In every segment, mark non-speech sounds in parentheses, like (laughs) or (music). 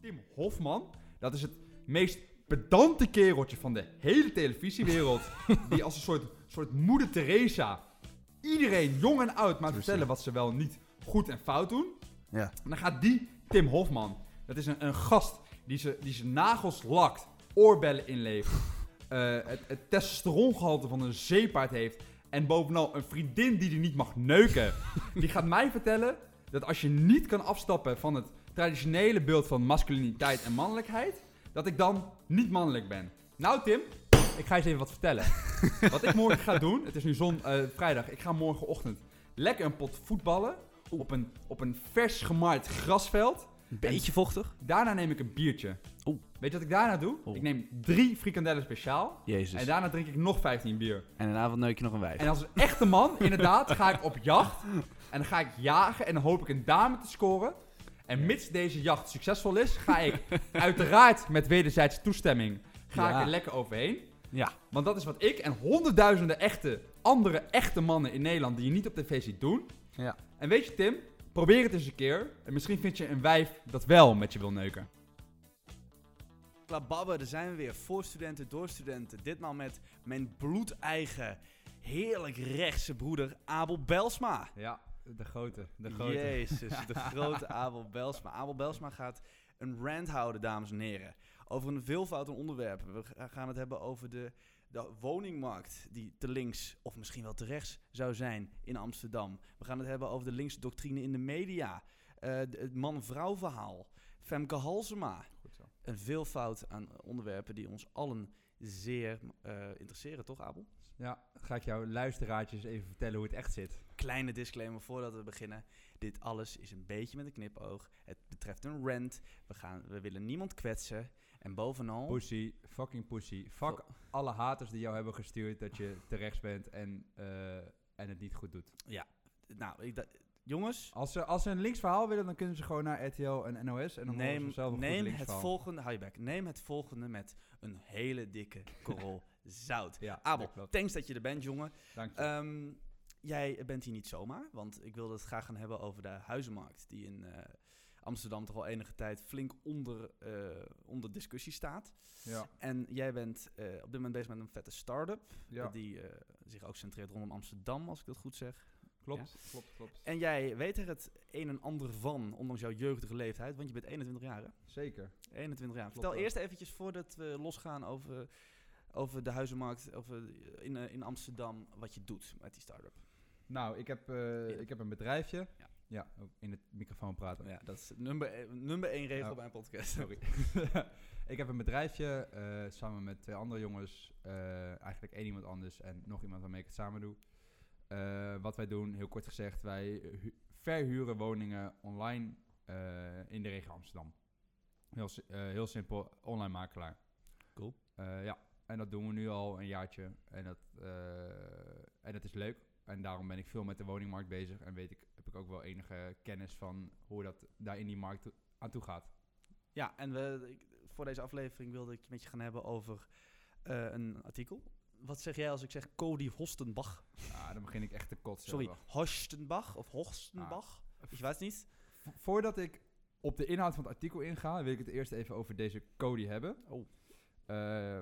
Tim Hofman. Dat is het meest pedante kereltje van de hele televisiewereld. (laughs) die als een soort, soort moeder Teresa iedereen, jong en oud, maar vertellen wat ze wel niet goed en fout doen. Ja. En dan gaat die Tim Hofman, dat is een, een gast die ze- die zijn nagels lakt, oorbellen inlevert, (laughs) eh, het, het testosterongehalte van een zeepaard heeft en bovenal een vriendin die die niet mag neuken. (laughs) die gaat mij vertellen dat als je niet kan afstappen van het traditionele beeld van masculiniteit en mannelijkheid, dat ik dan niet mannelijk ben. Nou Tim, ik ga je eens even wat vertellen. (laughs) wat ik morgen ga doen, het is nu zon, eh, vrijdag, ik ga morgenochtend lekker een pot voetballen op een, op een vers gemaaid grasveld. Een beetje vochtig. Daarna neem ik een biertje. Oeh. Weet je wat ik daarna doe? Oeh. Ik neem drie frikandellen speciaal. Jezus. En daarna drink ik nog 15 bier. En een avond neuk je nog een wijf. En als een echte man, inderdaad, ga ik op jacht. (laughs) En dan ga ik jagen en dan hoop ik een dame te scoren. En mits deze jacht succesvol is, ga ik (laughs) uiteraard met wederzijdse toestemming ga Ja. ik er lekker overheen. Ja. Want dat is wat ik en honderdduizenden echte, andere echte mannen in Nederland die je niet op tv ziet doen. Ja. En weet je Tim, probeer het eens een keer. En misschien vind je een wijf dat wel met je wil neuken. Klababbe, daar zijn we weer. Voor studenten, door studenten. Ditmaal met mijn bloedeigen, heerlijk rechtse broeder Abel Belsma. Ja, de grote. De Jezus, de (laughs) grote Abel Belsma. Abel Belsma gaat een rant houden, dames en heren. Over een veelvoud aan onderwerpen. We ga- gaan het hebben over de, de woningmarkt die te links of misschien wel te rechts zou zijn in Amsterdam. We gaan het hebben over de linkse doctrine in de media. eh, het man-vrouw verhaal. Femke Halsema. Goed zo. Een veelvoud aan onderwerpen die ons allen zeer eh, interesseren, toch Abel? Ja, ga ik jouw luisteraartjes even vertellen hoe het echt zit. Kleine disclaimer voordat we beginnen. Dit alles is een beetje met een knipoog. Het betreft een rant. We, gaan, we willen niemand kwetsen. En bovenal... Pussy, fucking pussy. Fuck Vo- alle haters die jou hebben gestuurd dat je (laughs) te rechts bent en, eh, en het niet goed doet. Nou, ik, jongens, Als ze, als ze een links verhaal willen, dan kunnen ze gewoon naar RTL en NOS. En dan neem, ze zelf een neem het volgende... Hou je bek. Neem het volgende met een hele dikke korrel (laughs) zout. Ja, Abel, dat thanks dat je er bent, jongen. Dank je. Ehm, jij bent hier niet zomaar, want ik wilde het graag gaan hebben over de huizenmarkt, die in eh, Amsterdam toch al enige tijd flink onder, eh, onder discussie staat. ja, En jij bent eh, op dit moment bezig met een vette start-up, ja. die zich ook centreert rondom Amsterdam, als ik dat goed zeg. klopt, klopt, klopt. En jij weet er het een en ander van, ondanks jouw jeugdige leeftijd, want je bent 21 jaar, hè? Zeker. 21 jaar. Klopt Vertel eerst eventjes, voordat we losgaan over, over de huizenmarkt over, in, in Amsterdam, wat je doet met die start-up. Nou, ik heb, eh, ik heb een bedrijfje. Ja. In het microfoon praten. Ja, dat is nummer, eh, nummer één regel Ja. bij een podcast. Sorry. (laughs) ik heb een bedrijfje eh, samen met twee andere jongens. eh, eigenlijk één iemand anders en nog iemand waarmee ik het samen doe. Wat wij doen, heel kort gezegd, wij hu- verhuren woningen online in de regio Amsterdam. Heel, heel simpel, online makelaar. Cool. Ja, en dat doen we nu al een jaartje. En dat, en dat is leuk. En daarom ben ik veel met de woningmarkt bezig. En weet ik, heb ik ook wel enige kennis van hoe dat daar in die markt to- aan toe gaat. Ja, en we, ik- voor deze aflevering wilde ik met je gaan hebben over eh, een artikel. Wat zeg jij als ik zeg Cody Hostenbach? Ja, dan begin ik echt te kotsen. Sorry. Hostenbach of Horstenbach? Ik weet het niet. Voordat ik op de inhoud van het artikel inga, wil ik het eerst even over deze Cody hebben. Oh. Eh,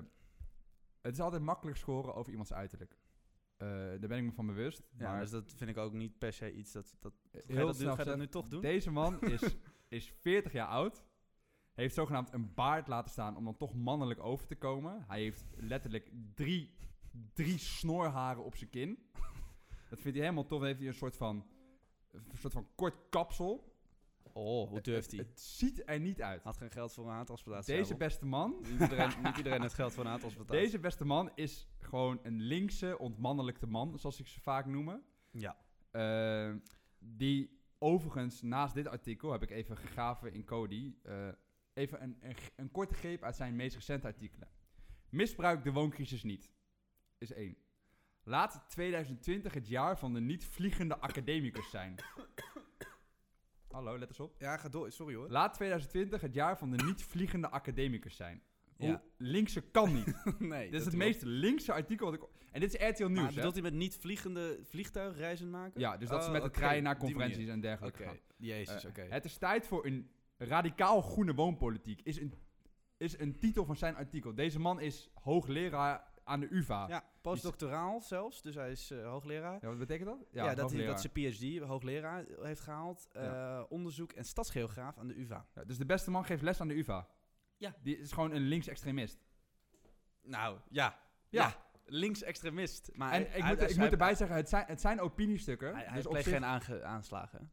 het is altijd makkelijk scoren over iemands uiterlijk. Eh, daar ben ik me van bewust. Ja, maar dus dat vind ik ook niet per se iets dat... dat je heel dat, snel dat nu toch doen? Deze man (laughs) is, is 40 jaar oud. Heeft zogenaamd een baard laten staan om dan toch mannelijk over te komen. Hij heeft letterlijk drie, drie snorharen op zijn kin. (laughs) Dat vindt hij helemaal tof. Dan heeft hij een soort van, een soort van kort kapsel. Oh, hoe durft Het, hij? het ziet er niet uit. Had geen geld voor een aantransplantatie. Deze beste man, Niet iedereen, niet iedereen heeft geld voor een aantransplantatie. deze beste man is gewoon een linkse, ontmannelijkte man, zoals ik ze vaak noem. Ja. Eh, die overigens, naast dit artikel, heb ik even gegraven in Cody, eh, even een, een, een korte greep uit zijn meest recente artikelen. Misbruik de wooncrisis niet, is één. Laat 2020 het jaar van de niet-vliegende academicus zijn. Hallo, let eens op. Ja, ga door. Sorry hoor. Laat 2020 het jaar van de niet-vliegende academicus zijn. Hoe Ja. linkse kan niet. (laughs) nee, dit is het meest linkse artikel wat ik... En dit is RTL Nieuws, Maar bedoelt hij met niet vliegende vliegtuigreizen maken? Ja, dus dat ze Oh, met de oké, trein naar conferenties en dergelijke Oké, gaan. jezus, Eh, oké. Het is tijd voor een Radicaal groene woonpolitiek is een, is een titel van zijn artikel. Deze man is hoogleraar aan de UvA. Ja, Ja, postdoctoraal zelfs, dus hij is eh, hoogleraar. wat betekent dat? Ja, dat, hij, dat zijn PhD, hoogleraar, heeft gehaald. Ja. eh, onderzoek en stadsgeograaf aan de UvA. Ja, dus de beste man geeft les aan de UvA. Ja. Die is gewoon een linksextremist. Nou, ja. Ja. Ja, linksextremist. Maar En hij- ik moet, hij- ik hij- moet erbij zeggen, het zijn, het zijn opiniestukken. Hij, hij dus pleegt geen aange- aanslagen.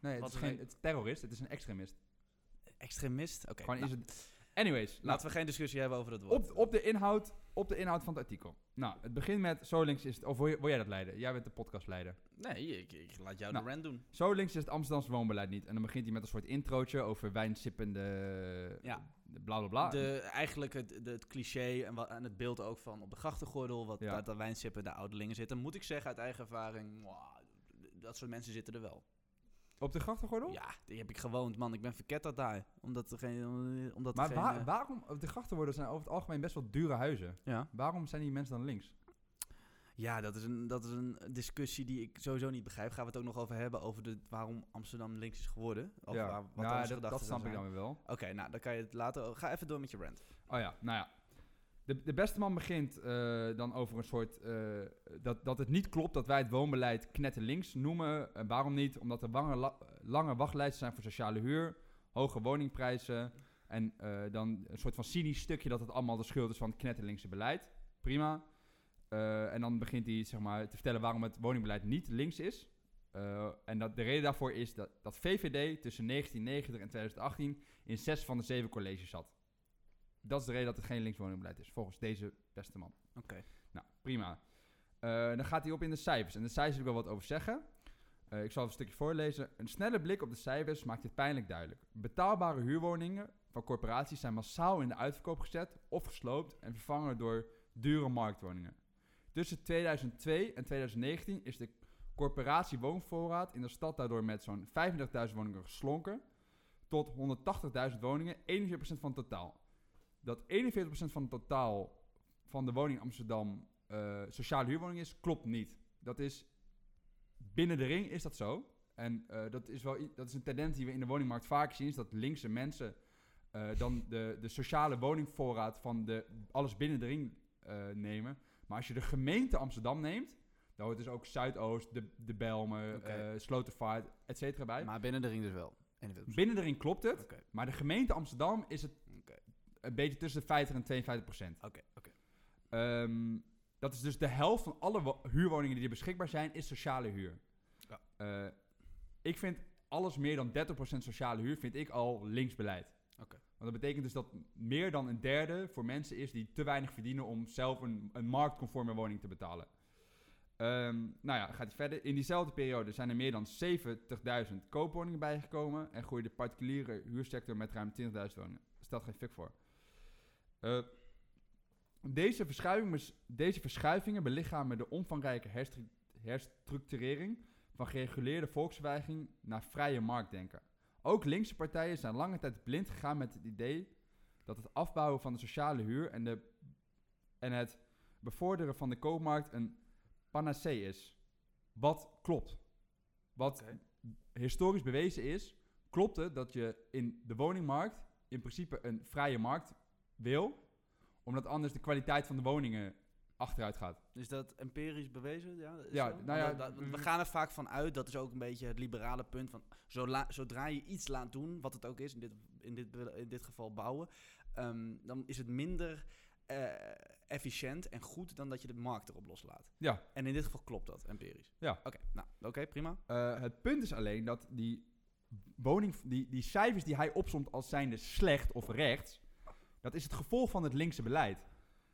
nee, het wat is geen het is terrorist, het is een extremist. Extremist? Oké, Gewoon nou, is het... Anyways, nou, laten we geen discussie hebben over dat woord. op, op, de inhoud, op de inhoud van het artikel. Nou, het begint met zo links is het... Of wil, jij dat leiden? Jij bent de podcastleider. Nee, ik, ik laat jou Nou. de rant doen. Zo links is het Amsterdamse woonbeleid niet. En dan begint hij met een soort introotje over wijnsippende... Ja. Bla bla bla. De, eigenlijk het, de, het cliché en, wat, en het beeld ook van op de grachtengordel, wat Ja. daar de wijnsippen de ouderlingen zitten. Moet ik zeggen uit eigen ervaring, mwah, dat soort mensen zitten er wel. Op de grachtengordel? Ja, die heb ik gewoond, man. Ik ben verketterd daar. Omdat er geen... Omdat er Maar geen, waar- eh, waarom... De grachtengordels zijn over het algemeen best wel dure huizen. ja. Waarom zijn die mensen dan links? Ja, dat is, een, dat is een discussie die ik sowieso niet begrijp. Gaan we het ook nog over hebben, over de, waarom Amsterdam links is geworden? Of ja, waar, wat Nou, dat, dat snap ik dan weer wel. Oké, nou, dan kan je het later... Ga even door met je rant. Oh ja, nou ja. De, de beste man begint eh, dan over een soort... eh, dat, dat het niet klopt dat wij het woonbeleid knetterlinks noemen. En waarom niet? Omdat er lange, la- lange wachtlijsten zijn voor sociale huur, hoge woningprijzen... en eh, dan een soort van cynisch stukje dat het allemaal de schuld is van het knetterlinkse beleid. Prima. En dan begint hij zeg maar, te vertellen waarom het woningbeleid niet links is. En dat, de reden daarvoor is dat, dat VVD tussen 1990 en 2018 in zes van de zeven colleges zat. Dat is de reden dat het geen linkswoningbeleid is, volgens deze beste man. Oké. Nou, prima. Eh, dan gaat hij op in de cijfers. En de cijfers wil ik wel wat over zeggen. Eh, ik zal even een stukje voorlezen. Een snelle blik op de cijfers maakt dit pijnlijk duidelijk. Betaalbare huurwoningen van corporaties zijn massaal in de uitverkoop gezet of gesloopt en vervangen door dure marktwoningen. Tussen 2002 en 2019 is de corporatiewoonvoorraad in de stad daardoor met zo'n 35.000 woningen geslonken tot 180.000 woningen, 41% van het totaal. Dat 41% van het totaal van de woningen in Amsterdam eh, sociale huurwoning is, klopt niet. Dat is binnen de ring is dat zo. En eh, dat, is wel, dat is een tendens die we in de woningmarkt vaak zien, is dat linkse mensen eh, dan de, de sociale woningvoorraad van de, alles binnen de ring nemen. Maar als je de gemeente Amsterdam neemt, dan hoort dus ook Zuidoost, de, de Belmen, eh, Slotervaart, et cetera bij. Maar binnen de ring dus wel. 41%. Binnen de ring klopt het, maar de gemeente Amsterdam is het een beetje tussen de 50 en 52 procent. oké, oké. Ehm, dat is dus de helft van alle wo- huurwoningen die er beschikbaar zijn, is sociale huur. Ja. Eh, ik vind alles meer dan 30% sociale huur, vind ik al linksbeleid. Oké. Want dat betekent dus dat meer dan een derde voor mensen is die te weinig verdienen om zelf een, een marktconforme woning te betalen. Ehm, nou ja, gaat hij verder. In diezelfde periode zijn er meer dan 70.000 koopwoningen bijgekomen en groeide de particuliere huursector met ruim 20.000 woningen. Stelt geen fuck voor. Eh, deze, verschuiving, bes- deze verschuivingen belichamen de omvangrijke herstru- herstructurering van gereguleerde volksverwijging naar vrije marktdenken. Ook linkse partijen zijn lange tijd blind gegaan met het idee dat het afbouwen van de sociale huur en, de, en het bevorderen van de koopmarkt een panacee is. Wat klopt. Wat historisch bewezen is, klopt het dat je in de woningmarkt in principe een vrije markt wil, omdat anders de kwaliteit van de woningen achteruit gaat. Is dat empirisch bewezen? Ja, Ja, nou ja, Want dat- dat- we gaan er vaak van uit, dat is ook een beetje het liberale punt van zola- zodra je iets laat doen, wat het ook is, in dit, in dit, in dit geval bouwen, ehm, dan is het minder eh, efficiënt en goed dan dat je de markt erop loslaat. Ja, En in dit geval klopt dat empirisch. Ja. Oké, nou, oké, prima. Eh, het punt is alleen dat die woning, die, die cijfers die hij opsomt als zijnde slecht of rechts, dat is het gevolg van het linkse beleid.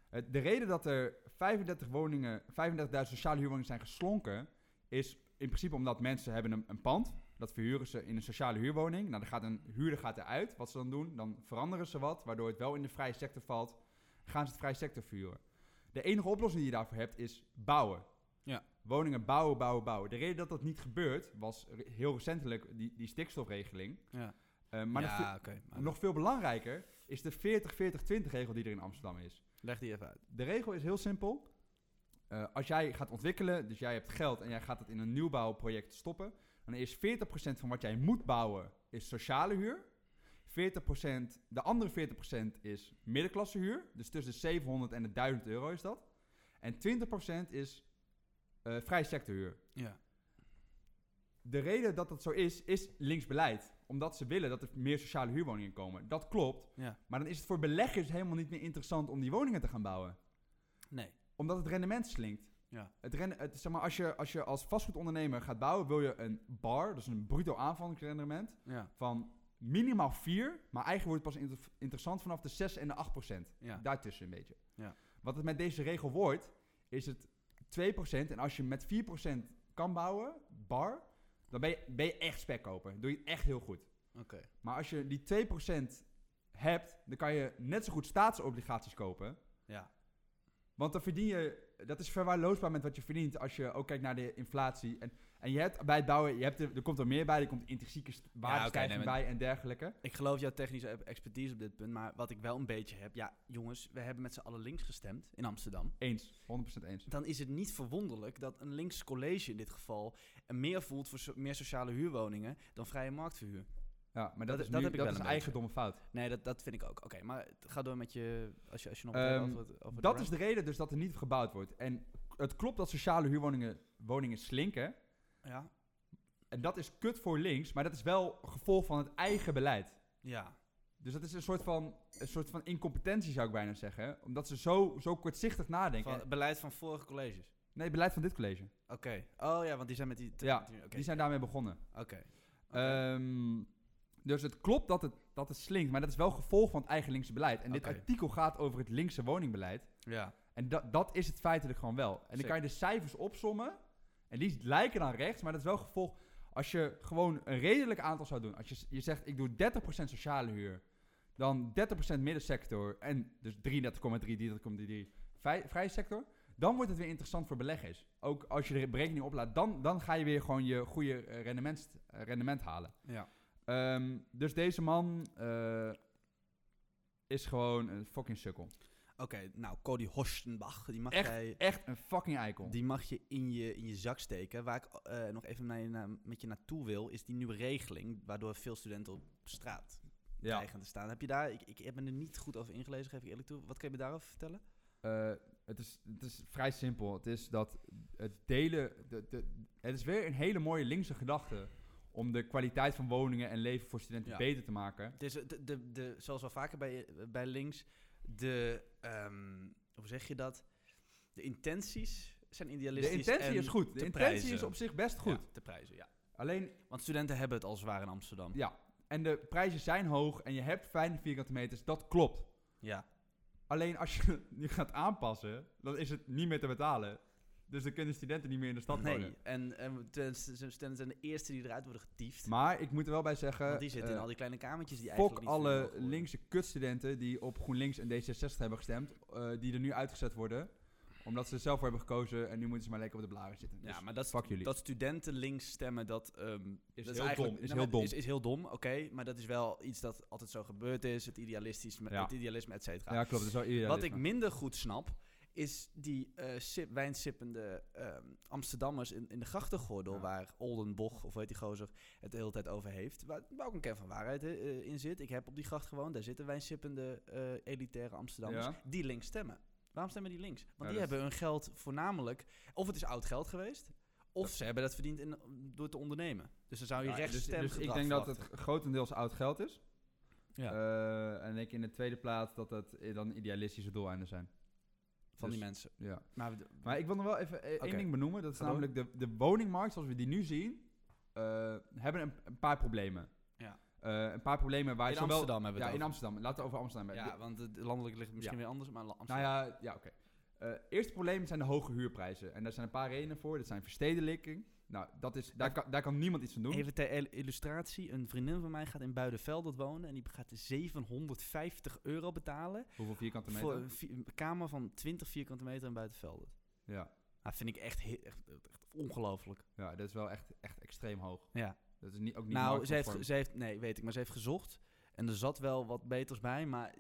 Eh, de reden dat er 35 woningen, 35.000 sociale huurwoningen zijn geslonken, is in principe omdat mensen hebben een, een pand, dat verhuren ze in een sociale huurwoning. Nou, dan gaat een huurder gaat eruit. Wat ze dan doen, dan veranderen ze wat, waardoor het wel in de vrije sector valt. Gaan ze de vrije sector verhuren. De enige oplossing die je daarvoor hebt is bouwen. Ja. Woningen bouwen, bouwen, bouwen. De reden dat dat niet gebeurt, was heel recentelijk die, die stikstofregeling. Ja, Eh, maar ja maar nog veel belangrijker is de 40-40-20 regel die er in Amsterdam is. Leg die even uit. De regel is heel simpel. Eh, als jij gaat ontwikkelen, dus jij hebt geld en jij gaat het in een nieuwbouwproject stoppen, dan is 40% van wat jij moet bouwen is sociale huur. 40%, de andere 40% is middenklassehuur. Dus tussen de 700 en de 1000 euro is dat. En 20% is eh vrije sectorhuur. Ja. De reden dat dat zo is, is linksbeleid. Omdat ze willen dat er meer sociale huurwoningen komen. Dat klopt. Ja. Maar dan is het voor beleggers helemaal niet meer interessant om die woningen te gaan bouwen. Nee. Omdat het rendement slinkt. Ja. Het ren, het, zeg maar, als, je, als je als vastgoedondernemer gaat bouwen, wil je een bar, dus een bruto aanvallingsrendement, Ja. van minimaal 4, maar eigenlijk wordt het pas inter- interessant vanaf de 6 en de 8 procent. Ja. Daartussen een beetje. Ja. Wat het met deze regel wordt, is het 2 procent. En als je met 4 procent kan bouwen, bar, dan ben je, ben je echt spekkoper. Doe je het echt heel goed. Oké. Maar als je die 2 procent hebt, dan kan je net zo goed staatsobligaties kopen. Ja. Want dan verdien je, dat is verwaarloosbaar met wat je verdient als je ook kijkt naar de inflatie. En, en je hebt bij het bouwen, je hebt er, er komt er meer bij, er komt intrinsieke st- waardestijging nee, bij en dergelijke. Ik geloof jouw technische e- expertise op dit punt, maar wat ik wel een beetje heb... Ja, jongens, we hebben met z'n allen links gestemd in Amsterdam. Eens, 100% eens. Dan is het niet verwonderlijk dat een links college in dit geval... er meer voelt voor so- meer sociale huurwoningen dan vrije marktverhuur. Ja, maar dat, Dat- is, dat heb ik dat is een eigen fout. Nee, dat, dat vind ik ook. Oké, maar ga door met je... Als je, als je nog Ehm, over, het, over Dat is de reden dus dat er niet gebouwd wordt. En het klopt dat sociale huurwoningen woningen slinken. Ja? En dat is kut voor links, maar dat is wel gevolg van het eigen beleid. Ja. Dus dat is een soort van, een soort van incompetentie, zou ik bijna zeggen. Omdat ze zo, zo kortzichtig nadenken. Van het beleid van vorige colleges. Nee, het beleid van dit college. Oké. Oh ja, want die zijn met die... Ja, met die- zijn daarmee begonnen. Oké. Ehm, dus het klopt dat het, dat het slinkt, maar dat is wel gevolg van het eigen linkse beleid. En dit artikel gaat over het linkse woningbeleid. ja. En dat, dat is het feitelijk gewoon wel. En dan Zeker. kan je de cijfers opsommen. En die lijken dan rechts, maar dat is wel gevolg. Als je gewoon een redelijk aantal zou doen. Als je, je zegt, ik doe 30% sociale huur. Dan 30% middensector. En dus 33,3, 33,3 vrij- vrije sector. Dan wordt het weer interessant voor beleggers. Ook als je de berekening oplaat. Dan, dan ga je weer gewoon je goede eh, rendement, eh, rendement halen. Ja. Ehm, dus deze man eh, is gewoon een fucking sukkel. Oké, nou, Cody Horstenbach, die mag Echt? jij... Echt een fucking eikel. Die mag je in je, in je zak steken. Waar ik eh, nog even met je naartoe wil, is die nieuwe regeling. Waardoor veel studenten op straat Ja. te staan. Heb je daar, ik, ik heb me er niet goed over ingelezen, geef ik eerlijk toe. Wat kan je me daarover vertellen? Eh, het, is, het is vrij simpel. Het is dat het delen. De, de, het is weer een hele mooie linkse gedachte. Om de kwaliteit van woningen en leven voor studenten Ja. beter te maken. Het is de, de, de, zoals wel vaker bij, bij links, de, ehm, hoe zeg je dat? De intenties zijn De idealistisch. intentie en is goed. De te intentie is op zich best goed. Ja, te prijzen, ja. Alleen, Want studenten hebben het al zwaar in Amsterdam. ja. En de prijzen zijn hoog en je hebt fijne vierkante meters. Dat klopt. Ja. Alleen als je (laughs) nu gaat aanpassen, dan is het niet meer te betalen. Dus dan kunnen studenten niet meer in de stad wonen. Nee, en, en ten- studenten zijn de eerste die eruit worden getiefd. Maar ik moet er wel bij zeggen. Want die zitten in eh, al die kleine kamertjes die eigenlijk niet alle linkse kutstudenten die op GroenLinks en D66 hebben gestemd, eh, die er nu uitgezet worden. Omdat ze zelf voor hebben gekozen en nu moeten ze maar lekker op de blaren zitten. Ja, Dus maar dat, fuck jullie. dat studenten links stemmen, dat, ehm, Is dat heel eigenlijk- dom, is nou, heel dom. Is, is heel dom, oké. maar dat is wel iets dat altijd zo gebeurd is. Het, idealistisme, Ja. het idealisme, et cetera. ja, klopt. Dat is wel Wat ik minder goed snap, is die sip, wijnsippende ehm, Amsterdammers in, in de grachtengordel... Ja. waar Oldenboch, of heet die gozer, het de hele tijd over heeft. Waar, waar ook een kern van waarheid eh, in zit. Ik heb op die gracht gewoond, daar zitten wijnsippende eh, elitaire Amsterdammers... Ja. die links stemmen. Waarom stemmen die links? Want Ja, die is- hebben hun geld voornamelijk... of het is oud geld geweest... Of ze hebben dat verdiend in, door te ondernemen. Dus dan zou je rechts dus, stem dus ik denk dat het grotendeels oud geld is. ja, en ik in de tweede plaats dat het dan idealistische doeleinden zijn. Van die dus- mensen. Ja. Maar, ik wil nog wel even één ding benoemen. Dat is namelijk de, de woningmarkt zoals we die nu zien, eh, hebben een, een paar problemen. Ja. Eh, een paar problemen waar in zowel... Amsterdam hebben we Ja, in. Amsterdam. Laten we over Amsterdam hebben. Ja, want het landelijk ligt misschien Ja. weer anders, maar La- Nou Amsterdam. ja, ja oké. Eh, eerste probleem zijn de hoge huurprijzen. En daar zijn een paar redenen voor. Dat zijn verstedelijking. Nou, dat is, daar, kan, daar kan niemand iets van doen. Even ter il- illustratie. Een vriendin van mij gaat in Buidenveldert wonen en die gaat 750 euro betalen Hoeveel vierkante meter? voor een, vi- een kamer van 20 vierkante meter in Buitenveldert. Ja. Dat vind ik echt, echt, echt ongelooflijk. ja, dat is wel echt, echt extreem hoog. Ja. Dat is niet, ook niet Nou, ze heeft, ze heeft, nee, weet ik, maar ze heeft gezocht en er zat wel wat beters bij, maar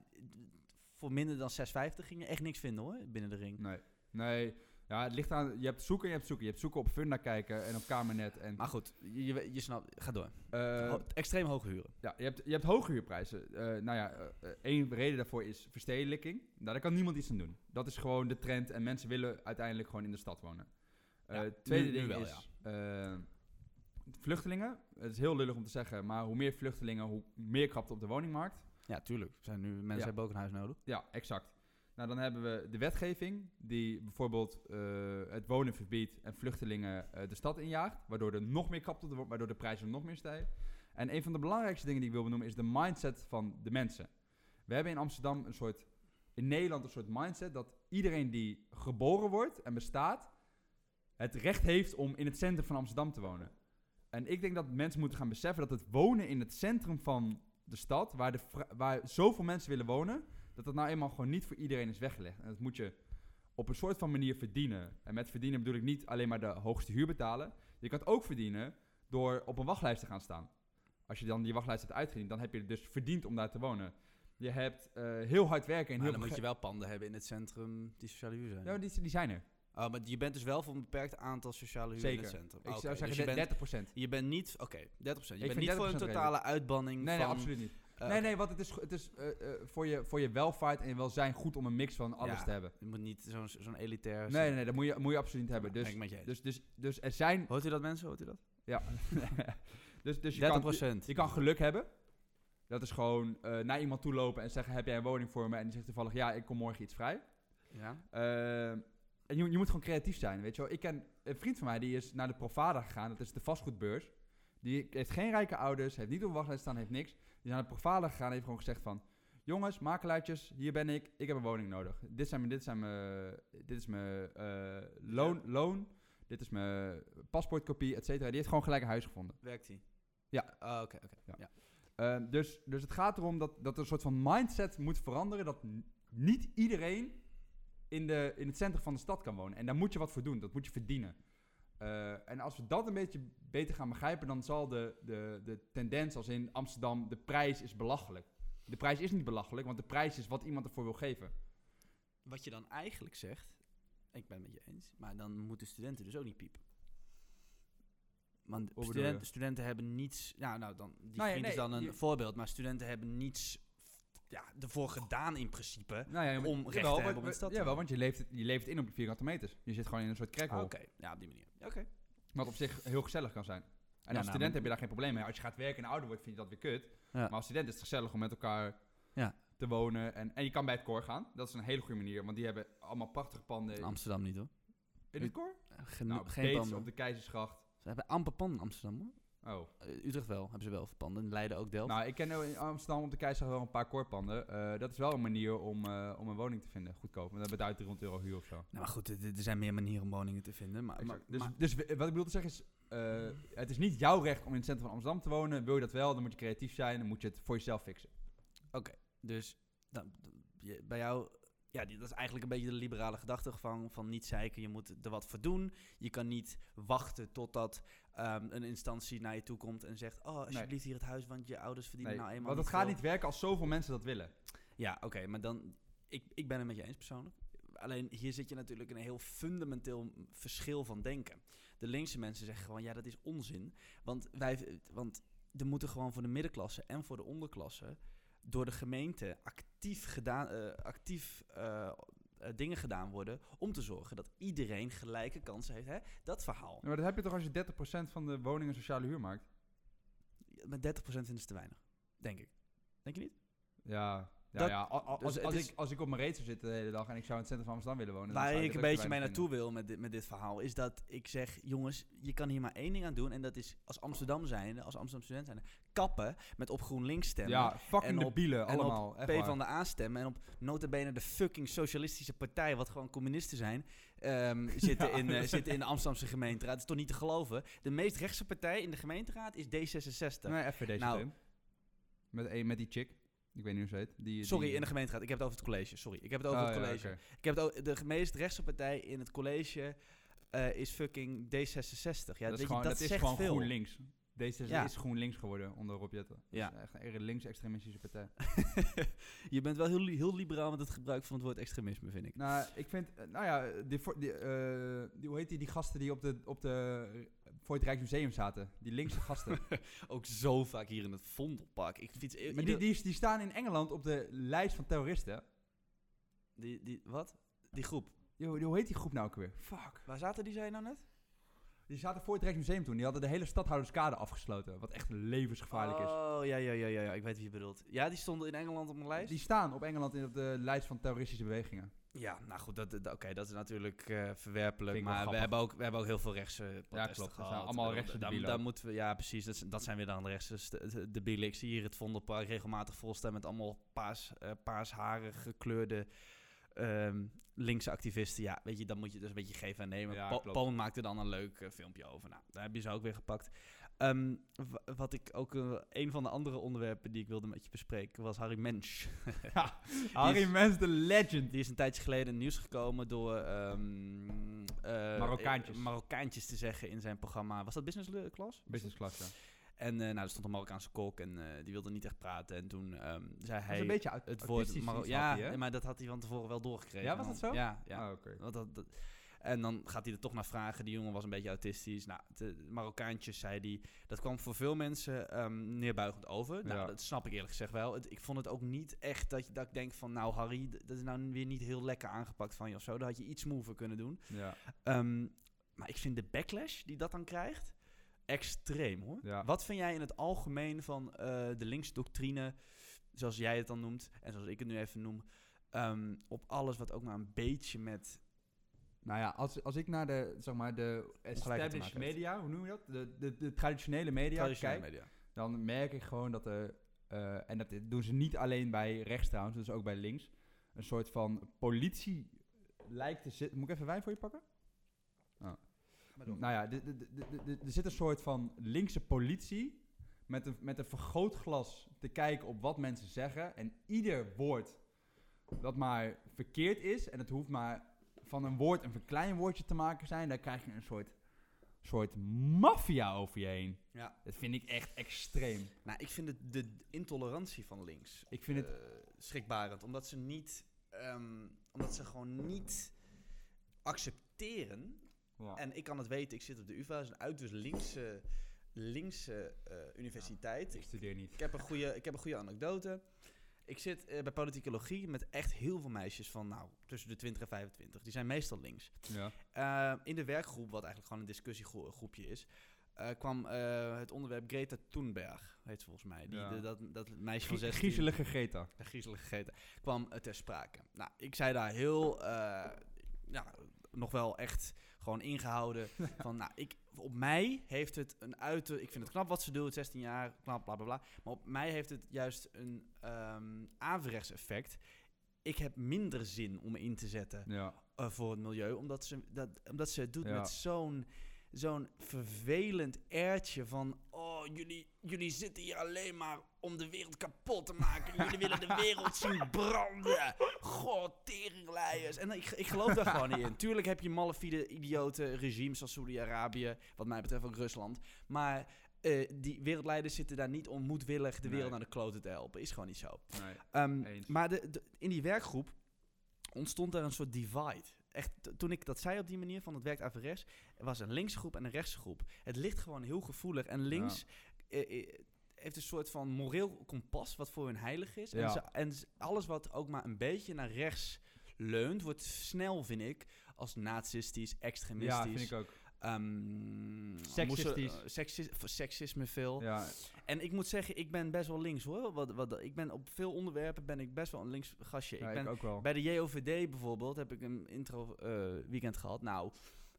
voor minder dan 650 ging je echt niks vinden hoor, binnen de ring. Nee, nee. Ja, het ligt aan... Je hebt zoeken en je hebt zoeken. Je hebt zoeken op Funda kijken en op Kamernet. En, Maar goed, je, je, je snapt, ga door. eh, Ho- extreem hoge huren. ja, je hebt, je hebt hoge huurprijzen. Eh, nou ja, eh, één reden daarvoor is verstedelijking. Nou, daar kan niemand iets aan doen. Dat is gewoon de trend en mensen willen uiteindelijk gewoon in de stad wonen. Ja, tweede nu- nu ding wel, is eh, vluchtelingen. Het is heel lullig om te zeggen, maar hoe meer vluchtelingen, hoe meer krapte op de woningmarkt. Ja, tuurlijk. Zijn nu, mensen Ja. hebben ook een huis nodig. Ja, exact. Nou, dan hebben we de wetgeving die bijvoorbeeld eh, het wonen verbiedt en vluchtelingen eh, de stad injaagt, waardoor er nog meer krapte wordt, waardoor de prijzen nog meer stijgen. En een van de belangrijkste dingen die ik wil benoemen is de mindset van de mensen. We hebben in Amsterdam een soort, in Nederland een soort mindset dat iedereen die geboren wordt en bestaat, het recht heeft om in het centrum van Amsterdam te wonen. En ik denk dat mensen moeten gaan beseffen dat het wonen in het centrum van de stad, waar, de waar zoveel mensen willen wonen, dat dat nou eenmaal gewoon niet voor iedereen is weggelegd. En dat moet je op een soort van manier verdienen. En met verdienen bedoel ik niet alleen maar de hoogste huur betalen. Je kan het ook verdienen door op een wachtlijst te gaan staan. Als je dan die wachtlijst hebt uitgediend, dan heb je het dus verdiend om daar te wonen. Je hebt eh, heel hard werken en Maar heel dan moet je wel panden hebben in het centrum die sociale huur zijn. Ja, die, die zijn er. Oh, maar je bent dus wel voor een beperkt aantal sociale huur in het centrum. Ik Oké, zou dus zeggen je de- bent, 30%. je bent niet... Oké, 30%. Je bent niet voor een 30% totale uitbanning Nee, van... nee, absoluut niet. Eh, nee, nee, want het is, het is eh, eh, voor, je, voor je welvaart en je welzijn goed om een mix van alles te hebben. Je moet niet zo'n zo'n elitair... Nee, nee, nee, dat moet je, moet je absoluut niet hebben. Ben Dus, dus, dus, dus er zijn... Hoort u dat mensen? Hoort u dat? Ja. (laughs) dus, dus je 30 kan, procent. Je kan geluk hebben. Dat is gewoon naar iemand toe lopen en zeggen: Heb jij een woning voor me? En die zegt toevallig: Ja, ik kom morgen iets vrij. Ja? En je, je moet gewoon creatief zijn. Weet je wel? Ik ken een vriend van mij die is naar de Provada gegaan. Dat is de vastgoedbeurs. Die heeft geen rijke ouders, heeft niet op wachtlijst staan, heeft niks. Die is naar de Provada gegaan en heeft gewoon gezegd: van... Jongens, makelaartjes, hier ben ik. Ik heb een woning nodig. Dit, zijn mijn, dit, zijn mijn, dit is mijn eh, loon, loon. Dit is mijn paspoortkopie, et cetera. Die heeft gewoon gelijk een huis gevonden. Werkt die? Ja. Oh, oké, oké. Ja. Ja. Eh, dus, dus het gaat erom dat, dat er een soort van mindset moet veranderen. Dat niet iedereen in, de, in het centrum van de stad kan wonen. En daar moet je wat voor doen. Dat moet je verdienen. Eh, en als we dat een beetje beter gaan begrijpen, dan zal de, de, de tendens als in Amsterdam, de prijs is belachelijk. De prijs is niet belachelijk, want de prijs is wat iemand ervoor wil geven. Wat je dan eigenlijk zegt, ik ben het met je eens, maar dan moeten studenten dus ook niet piepen. Want studenten, studenten hebben niets, nou, nou dan, die Nou ja, vriend is dan een je- voorbeeld, maar studenten hebben niets ja, ervoor gedaan in principe. Nou ja, Om recht te hebben om de stad Jawel, wonen. want je leeft, je leeft in op vierkante meters. Je zit gewoon in een soort Ah, crackhole. Oké, ja, op die manier. Oké. Wat op zich heel gezellig kan zijn. En als nou, student heb je daar geen probleem mee. Als je gaat werken en ouder wordt, vind je dat weer kut. Ja. Maar als student is het gezellig om met elkaar Ja. te wonen. En, en je kan bij het koor gaan. Dat is een hele goede manier. Want die hebben allemaal prachtige panden. In Amsterdam niet hoor. In het koor? Geen, Nou, geen panden. op de Keizersgracht. Ze hebben amper panden in Amsterdam hoor. Oh. Eh, Utrecht wel, hebben ze wel panden. Leiden ook Delft. Nou, ik ken in Amsterdam op de Keizersgracht wel een paar koorpanden. Eh, dat is wel een manier om, eh, om een woning te vinden. Goedkoop. Want dan uit 300 euro huur of zo. Nou, maar goed, er, er zijn meer manieren om woningen te vinden. Maar, maar, dus, maar- dus wat ik bedoel te zeggen is... het is niet jouw recht om in het centrum van Amsterdam te wonen. Wil je dat wel, dan moet je creatief zijn. Dan moet je het voor jezelf fixen. Dus dan, bij jou, ja, dat is eigenlijk een beetje de liberale gedachte van, van niet zeiken. Je moet er wat voor doen. Je kan niet wachten totdat ehm, een instantie naar je toe komt en zegt: Oh, alsjeblieft hier het huis, want je ouders verdienen Nee, nou eenmaal. want het gaat veel." niet werken als zoveel mensen dat willen. Ja, oké, maar dan, ik, ik ben het met je eens persoonlijk. Alleen hier zit je natuurlijk in een heel fundamenteel verschil van denken. De linkse mensen zeggen gewoon, ja, dat is onzin. Want, wij, want er moeten gewoon voor de middenklasse en voor de onderklasse door de gemeente actief, gedaan, eh, actief eh, eh, dingen gedaan worden om te zorgen dat iedereen gelijke kansen heeft. Hè? Dat verhaal. Ja, maar dat heb je toch als je 30% van de woningen sociale huur maakt? Met 30% vinden ze te weinig, denk ik. Denk je niet? Ja, Dat- ja. dus Als, is- ik, als ik op mijn reet zou zitten de hele dag en ik zou in het centrum van Amsterdam willen wonen... dan Waar zou ik een beetje mee naartoe wil met dit, met dit verhaal, is dat ik zeg, jongens, je kan hier maar één ding aan doen. En dat is als Amsterdam zijnde, als Amsterdam student zijnde, kappen met op GroenLinks stemmen. Ja, fucking en de op- bielen, en allemaal. op echt P van de A stemmen en op notabene de fucking socialistische partij, wat gewoon communisten zijn, ehm, (laughs) zitten, Ja. in, eh, zitten in de Amsterdamse gemeenteraad. Dat is toch niet te geloven? De meest rechtse partij in de gemeenteraad is D66. Nee, FVD Nou. Met, een, met die chick. Ik weet niet hoe ze heet. Die, Sorry, die- in de gemeenteraad. Ik heb het over het college. Sorry, ik heb het over Oh, het ja, college. Ik heb het over, de meest rechtse partij in het college eh, is fucking D66. Ja, dat is gewoon, je, dat, dat is zegt gewoon veel. GroenLinks. D66 Ja. is GroenLinks geworden onder Rob Jetten. Dat Ja. is echt een links-extremistische partij. (laughs) je bent wel heel, heel liberaal met het gebruik van het woord extremisme, vind ik. nou, ik vind, eh, nou ja, die, eh, die, hoe heet die, die gasten die op de, op de, voor het Rijksmuseum zaten? Die linkse gasten. (laughs) Ook zo vaak hier in het Vondelpark. Ik fiets... i- maar die, die staan in Engeland op de lijst van terroristen. die, die, wat? Die groep. Yo, hoe heet die groep nou ook weer? Fuck. Waar zaten die, zei je nou net? Die zaten voor het Rijksmuseum toen. Die hadden de hele stadhouderskade afgesloten. Wat echt levensgevaarlijk is. Oh, ja, ja, ja, ja, ja. Ik weet wie je bedoelt. Ja, die stonden in Engeland op een lijst? Die staan op Engeland in op de lijst van terroristische bewegingen. Ja, nou goed, dat, dat- oké, dat is natuurlijk eh, verwerpelijk. Maar we hebben, ook, we hebben ook heel veel rechtse protesten klopt. Zijn gehad. allemaal rechtse daar ook. moeten we, Ja, precies. Dat, zijn weer dan de rechtse de debielen. Ik zie hier het Vondelpark regelmatig volstaan met allemaal paars, paarsharig gekleurde ehm, linkse activisten. Ja, weet je, dan moet je dus een beetje geven en nemen. Ja, maakte dan een leuk eh, filmpje over. Nou, daar heb je ze ook weer gepakt. Ehm, wa- wat ik ook, eh, een van de andere onderwerpen die ik wilde met je bespreken, was Harry Mensch. (laughs) Harry is- Mens, de legend. Die is een tijdje geleden in het nieuws gekomen door ehm, eh, Marokkaantjes. Marokkaantjes te zeggen in zijn programma. Was dat Business Class? Business class, ja. En eh, nou, er stond een Marokkaanse kok en eh, die wilde niet echt praten. En toen ehm, zei Hij een beetje het woord iets Ja, hij, maar dat had hij van tevoren wel doorgekregen. Ja, was dat zo? Ja, ja. Ah, oké. Dat, dat- en dan gaat hij er toch naar vragen. Die jongen was een beetje autistisch. Nou, de Marokkaantjes zei hij. Dat kwam voor veel mensen ehm, neerbuigend over. Nou, Ja. dat snap ik eerlijk gezegd wel. Het- ik vond het ook niet echt dat, je, dat ik denk van... Nou, Harry, dat is nou weer niet heel lekker aangepakt van je of zo. Daar had je iets smoother kunnen doen. Ja. Ehm, maar ik vind de backlash die dat dan krijgt... extreem, hoor. Ja. Wat vind jij in het algemeen van eh, de linksdoctrine... zoals jij het dan noemt... en zoals ik het nu even noem... ehm, op alles wat ook maar een beetje met Nou ja, als, als ik naar de, zeg maar, de established media, hoe noem je dat? De, de, de traditionele media traditionele kijk, media. dan merk ik gewoon dat er, eh, en dat doen ze niet alleen bij rechts trouwens, dus ook bij links, een soort van politie lijkt te zitten. Moet ik even wijn voor je pakken? Nou ja, er zit een soort van linkse politie met een, met een vergrootglas te kijken op wat mensen zeggen. En ieder woord dat maar verkeerd is, en het hoeft maar van een woord een verklein woordje te maken zijn, daar krijg je een soort, soort maffia over je heen. Ja. Dat vind ik echt extreem. Nou, ik vind het de intolerantie van links Ik vind het... eh, schrikbarend. Omdat ze niet... ehm, omdat ze gewoon niet accepteren. Ja. En ik kan het weten, ik zit op de UvA, dat is een uiterst linkse, linkse eh, universiteit. ik studeer niet. Ik heb een goede, ik heb een goede anekdote. Ik zit eh, bij politicologie met echt heel veel meisjes van nou, tussen de 20 en 25. Die zijn meestal links. Ja. Eh, in de werkgroep, wat eigenlijk gewoon een discussiegroepje is, kwam het onderwerp Greta Thunberg, heet ze volgens mij. Die, Ja. de- dat, dat meisje van Grie- 16. Griezelige Greta. Ja, griezelig gegeten, kwam ter sprake. Nou, ik zei daar heel, ja, nog wel echt gewoon ingehouden (laughs) van, nou, ik, op mij heeft het een uiter, ik vind het knap wat ze doet, 16 jaar, knap, bla bla bla, maar op mij heeft het juist een ehm averechts effect. Ik heb minder zin om in te zetten Ja. eh, voor het milieu, omdat ze, dat, omdat ze het doet Ja. met zo'n zo'n vervelend airtje van... Oh, jullie, jullie zitten hier alleen maar om de wereld kapot te maken. Jullie willen de wereld zien branden. God, teringleiers. En ik, ik geloof daar gewoon niet in. Tuurlijk heb je malafide, idiote regimes als Saudi-Arabië. Wat mij betreft ook Rusland. Maar eh, die wereldleiders zitten daar niet om moedwillig de wereld Nee. naar de kloten te helpen. Is gewoon niet zo. Nee. Ehm, maar de, de- in die werkgroep ontstond daar een soort divide. Echt, toen ik dat zei op die manier, van het werkt averechts, er was een linkse groep en een rechtse groep. Het ligt gewoon heel gevoelig. En links eh, eh, heeft een soort van moreel kompas wat voor hun heilig is. En, ze, en alles wat ook maar een beetje naar rechts leunt, wordt snel, vind ik, als nazistisch, extremistisch. Ja, vind ik ook. Ehm, Seksistisch. moesten- eh, seksis- seksisme veel. Ja, En ik moet zeggen, ik ben best wel links hoor. Wat, wat, ik ben op veel onderwerpen ben ik best wel een links gastje. ja, ik ben ik ook wel. bij de JOVD bijvoorbeeld heb ik een intro eh, weekend gehad. Nou,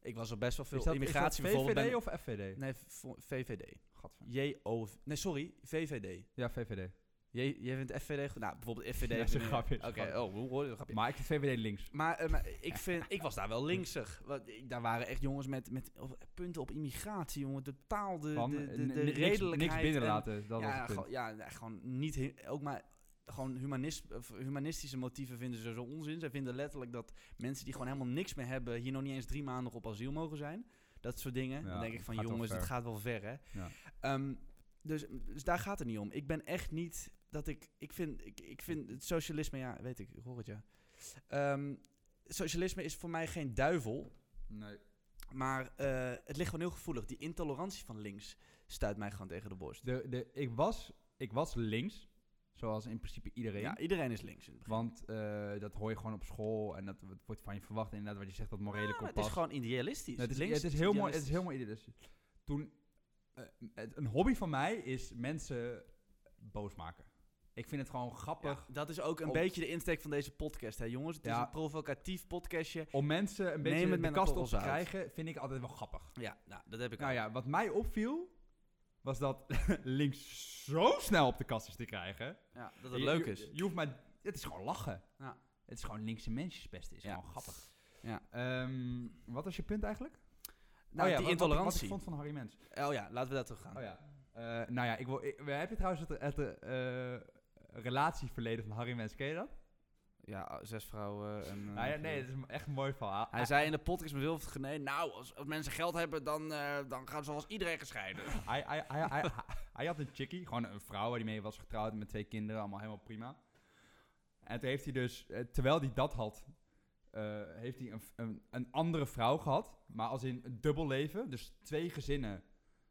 ik was er best wel veel is dat, immigratie bijvoorbeeld. VVD ben- of FVD? Nee, VVD. Gadver. JOV. Nee, sorry, VVD. Ja, VVD. Jij, jij vindt FVD goed? Nou, bijvoorbeeld FVD. Ja, heb is een grapje, Oké, oh, hoe hoor je dat grapje? Maar ik vind VVD links. Maar, eh, maar ik, vind, ik was daar wel linksig. Want ik- Daar waren echt jongens met, met punten op immigratie, jongen. Totaal de, Van, de, eh, de, de niks- redelijkheid. Niks en- binnenlaten, dat ja, gewoon, ja, gewoon niet, ook maar gewoon humanist, humanistische motieven vinden ze zo onzin. Zij vinden letterlijk dat mensen die gewoon helemaal niks meer hebben, hier nog niet eens drie maanden op asiel mogen zijn. Dat soort dingen. Ja, dan denk ik van, jongens, het gaat wel ver, hè? Ja. Ehm, dus, dus daar gaat het niet om. Ik ben echt niet dat ik... Ik vind, ik, ik vind het socialisme... Ja, weet ik, ik hoor het, ja. Ehm, socialisme is voor mij geen duivel. Nee. Maar eh, het ligt gewoon heel gevoelig. Die intolerantie van links stuit mij gewoon tegen de borst. De, de, ik, was, ik was links, zoals in principe iedereen. Ja, iedereen is links in het begin. Want eh, dat hoor je gewoon op school en dat wordt van je verwacht. Inderdaad, wat je zegt, dat morele Ja, maar kompas. het is gewoon idealistisch. het is, Links het is heel mooi. Het is heel mooi idealistisch. Toen, eh, het- een hobby van mij is mensen boos maken. Ik vind het gewoon grappig Ja, dat is ook een Om- beetje de insteek van deze podcast, hè jongens. Het is Ja. een provocatief podcastje. om mensen een beetje de met een kast op te krijgen. Vind ik altijd wel grappig. Ja, nou, dat heb ik Nou ja, wat mij opviel was dat (laughs) links zo snel op de kast is te krijgen. Ja, dat het Je- leuk is. Je hoeft maar, het is gewoon lachen. Ja. Het is gewoon linkse mensjes beste. Het is Ja. gewoon grappig. Ja. Ehm, wat was je punt eigenlijk? Nou, oh ja, die wat- wat ik- Wat, intolerantie. ik vond van Harry Mens. Oh ja, laten we daar terug gaan. Oh ja. Eh, nou ja, ik wil, ik, we hebben trouwens het, het eh, relatieverleden van Harry Mens. Ken je dat? Ja, zes vrouwen en... eh, nou ja, nee, het is echt een mooi verhaal. Hij zei in de podcast met Wilfried Gené, nou, als, als mensen geld hebben, dan, eh, dan gaan ze zoals iedereen gescheiden. (laughs) hij, hij, hij, hij, had een chickie, gewoon een vrouw waar hij mee was getrouwd met twee kinderen, allemaal helemaal prima. En toen heeft hij dus, eh, terwijl hij dat had, heeft hij een, een, een andere vrouw gehad, maar als in een dubbel leven. Dus twee gezinnen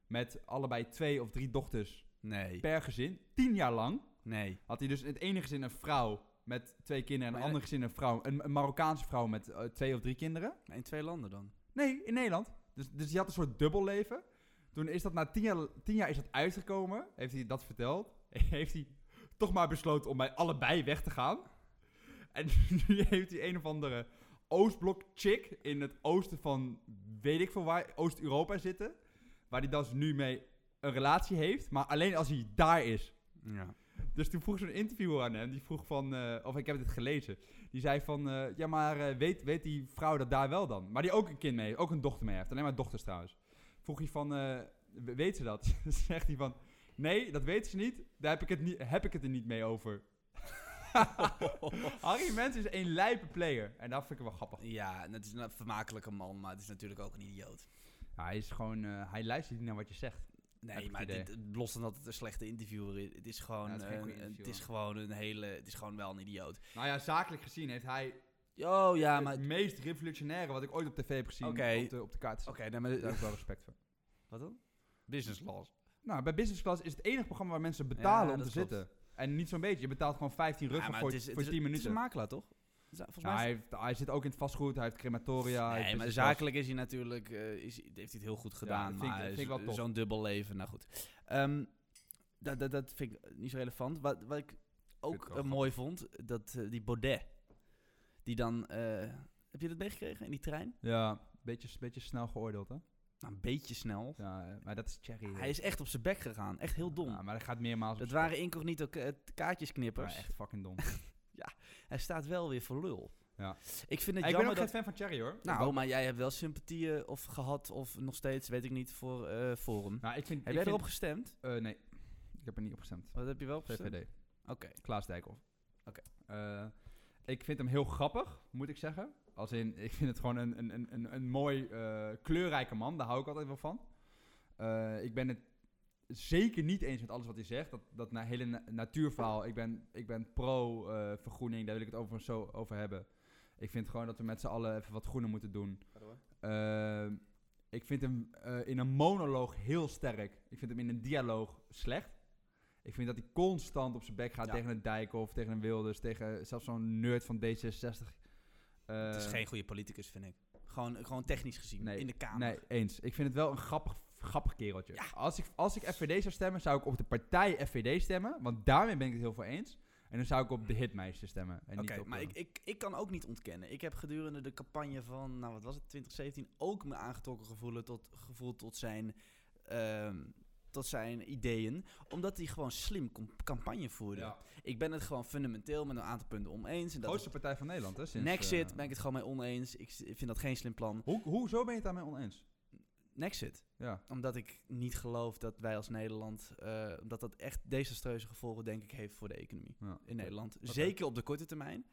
met allebei twee of drie dochters Nee, per gezin, tien jaar lang. Nee. Had hij dus in het ene gezin een vrouw met twee kinderen en in het andere gezin een vrouw, een, een Marokkaanse vrouw met eh, twee of drie kinderen. In twee landen dan. Nee, in Nederland. Dus, dus die had een soort dubbelleven. Toen is dat na tien jaar, tien jaar is dat uitgekomen. Heeft hij dat verteld. (laughs) Heeft hij toch maar besloten om bij allebei weg te gaan. En (laughs) nu heeft hij een of andere Oostblok chick in het oosten van, weet ik veel waar, Oost-Europa zitten. Waar hij dus nu mee een relatie heeft. Maar alleen als hij daar is. Ja. Dus toen vroeg zo'n interviewer aan hem, die vroeg van, eh, of ik heb het gelezen, die zei van, eh, ja maar eh, weet, weet die vrouw dat daar wel dan? Maar die ook een kind mee heeft, ook een dochter mee heeft, alleen maar dochters trouwens. Vroeg hij van, we- weet ze dat? (laughs) Zegt hij van, nee, dat weet ze niet, daar heb ik het, niet, heb ik het er niet mee over. (laughs) Harry Mens is een lijpe player en dat vind ik wel grappig. Ja, het is een vermakelijke man, maar het is natuurlijk ook een idioot. Ja, hij is gewoon, hij luistert niet naar wat je zegt. Nee, maar dit, het- los dan dat het een slechte interviewer is, het is gewoon, Ja, het is een- het is gewoon een hele, het is gewoon wel een idioot. Nou ja, zakelijk gezien heeft hij Oh ja, maar, het oké, meest revolutionaire wat ik ooit op tv heb gezien Oké. op, de, op de kaart. zet. nee, maar Daar heb ik wel respect voor. wat dan? Business class. Nou, bij Business Class is het enige programma waar mensen betalen Ja, om te klopt. zitten. En niet zo'n beetje. Je betaalt gewoon 15 ruggen Ja, maar voor, het is, voor het is- 10 Het is minuten. een makelaar, toch? Is dat- Volgens Ja, mij hij, is- heeft, hij zit ook in het vastgoed, hij heeft crematoria. hij Nee, heeft maar business zakelijk is hij natuurlijk, eh, is, heeft hij het heel goed gedaan. dat vind ik- maar vind ik wel zo- tof. zo'n dubbel leven, nou goed. Ehm, dat, dat, dat vind ik niet zo relevant. Wat, wat ik ook eh, mooi vond, dat eh, die Baudet, die dan, eh, heb je dat meegekregen in die trein? Ja, beetje, beetje snel geoordeeld, hè? Nou, een beetje snel. Ja, maar dat is Cherry. Hij is echt op zijn bek gegaan, echt heel dom. Ja, maar dat gaat meermaals Het waren incognito ka- kaartjesknippers. Ja, echt fucking dom. (laughs) Hij staat wel weer voor lul. Ja. Ik vind het ik ben ook dat... geen fan van Cherry, hoor. Nou, maar jij hebt wel sympathieën of gehad of nog steeds, weet ik niet, voor eh Forum. nou, ik vind... Heb ik jij vind, erop gestemd? eh, nee, ik heb er niet op gestemd. Wat heb je wel op gestemd? VVD. Oké. Klaas Dijkhoff. Oké. Eh, ik vind hem heel grappig, moet ik zeggen. Als in, ik vind het gewoon een, een, een- een, een mooi, eh, kleurrijke man. Daar hou ik altijd wel van. Eh, ik ben het zeker niet eens met alles wat hij zegt. Dat, dat na- hele na- natuurverhaal. Ik ben, ik ben pro-vergroening. daar wil ik het over zo over hebben. Ik vind gewoon dat we met z'n allen even wat groener moeten doen. Eh, ik vind hem eh, in een monoloog heel sterk. Ik vind hem in een dialoog slecht. Ik vind dat hij constant op zijn bek gaat Ja. tegen een Dijkhoff, tegen een Wilders, tegen zelfs zo'n nerd van D66. Eh, Het is geen goede politicus, vind ik. Gewoon, gewoon technisch gezien, Nee, in de Kamer. Nee, eens. Ik vind het wel een grappig, grappig kereltje. Als, ik, als ik FVD zou stemmen, zou ik op de partij FVD stemmen. Want daarmee ben ik het heel veel eens. En dan zou ik op de hitmeisje stemmen. En Oké, maar ik, ik, ik kan ook niet ontkennen. Ik heb gedurende de campagne van, nou wat was het, 2017, ook me aangetrokken gevoeld tot, gevoeld tot zijn, ehm, tot zijn ideeën. Omdat hij gewoon slim campagne voerde. ja. Ik ben het gewoon fundamenteel met een aantal punten oneens. En dat grootste partij van Nederland, hè? Sinds, Nexit eh, ben ik het gewoon mee oneens. Ik vind dat geen slim plan. Hoe, hoezo ben je het daarmee oneens? Nexit. Ja. Omdat ik niet geloof dat wij als Nederland, eh, omdat dat echt desastreuze gevolgen denk ik heeft voor de economie ja. in Nederland. Zeker op de korte termijn,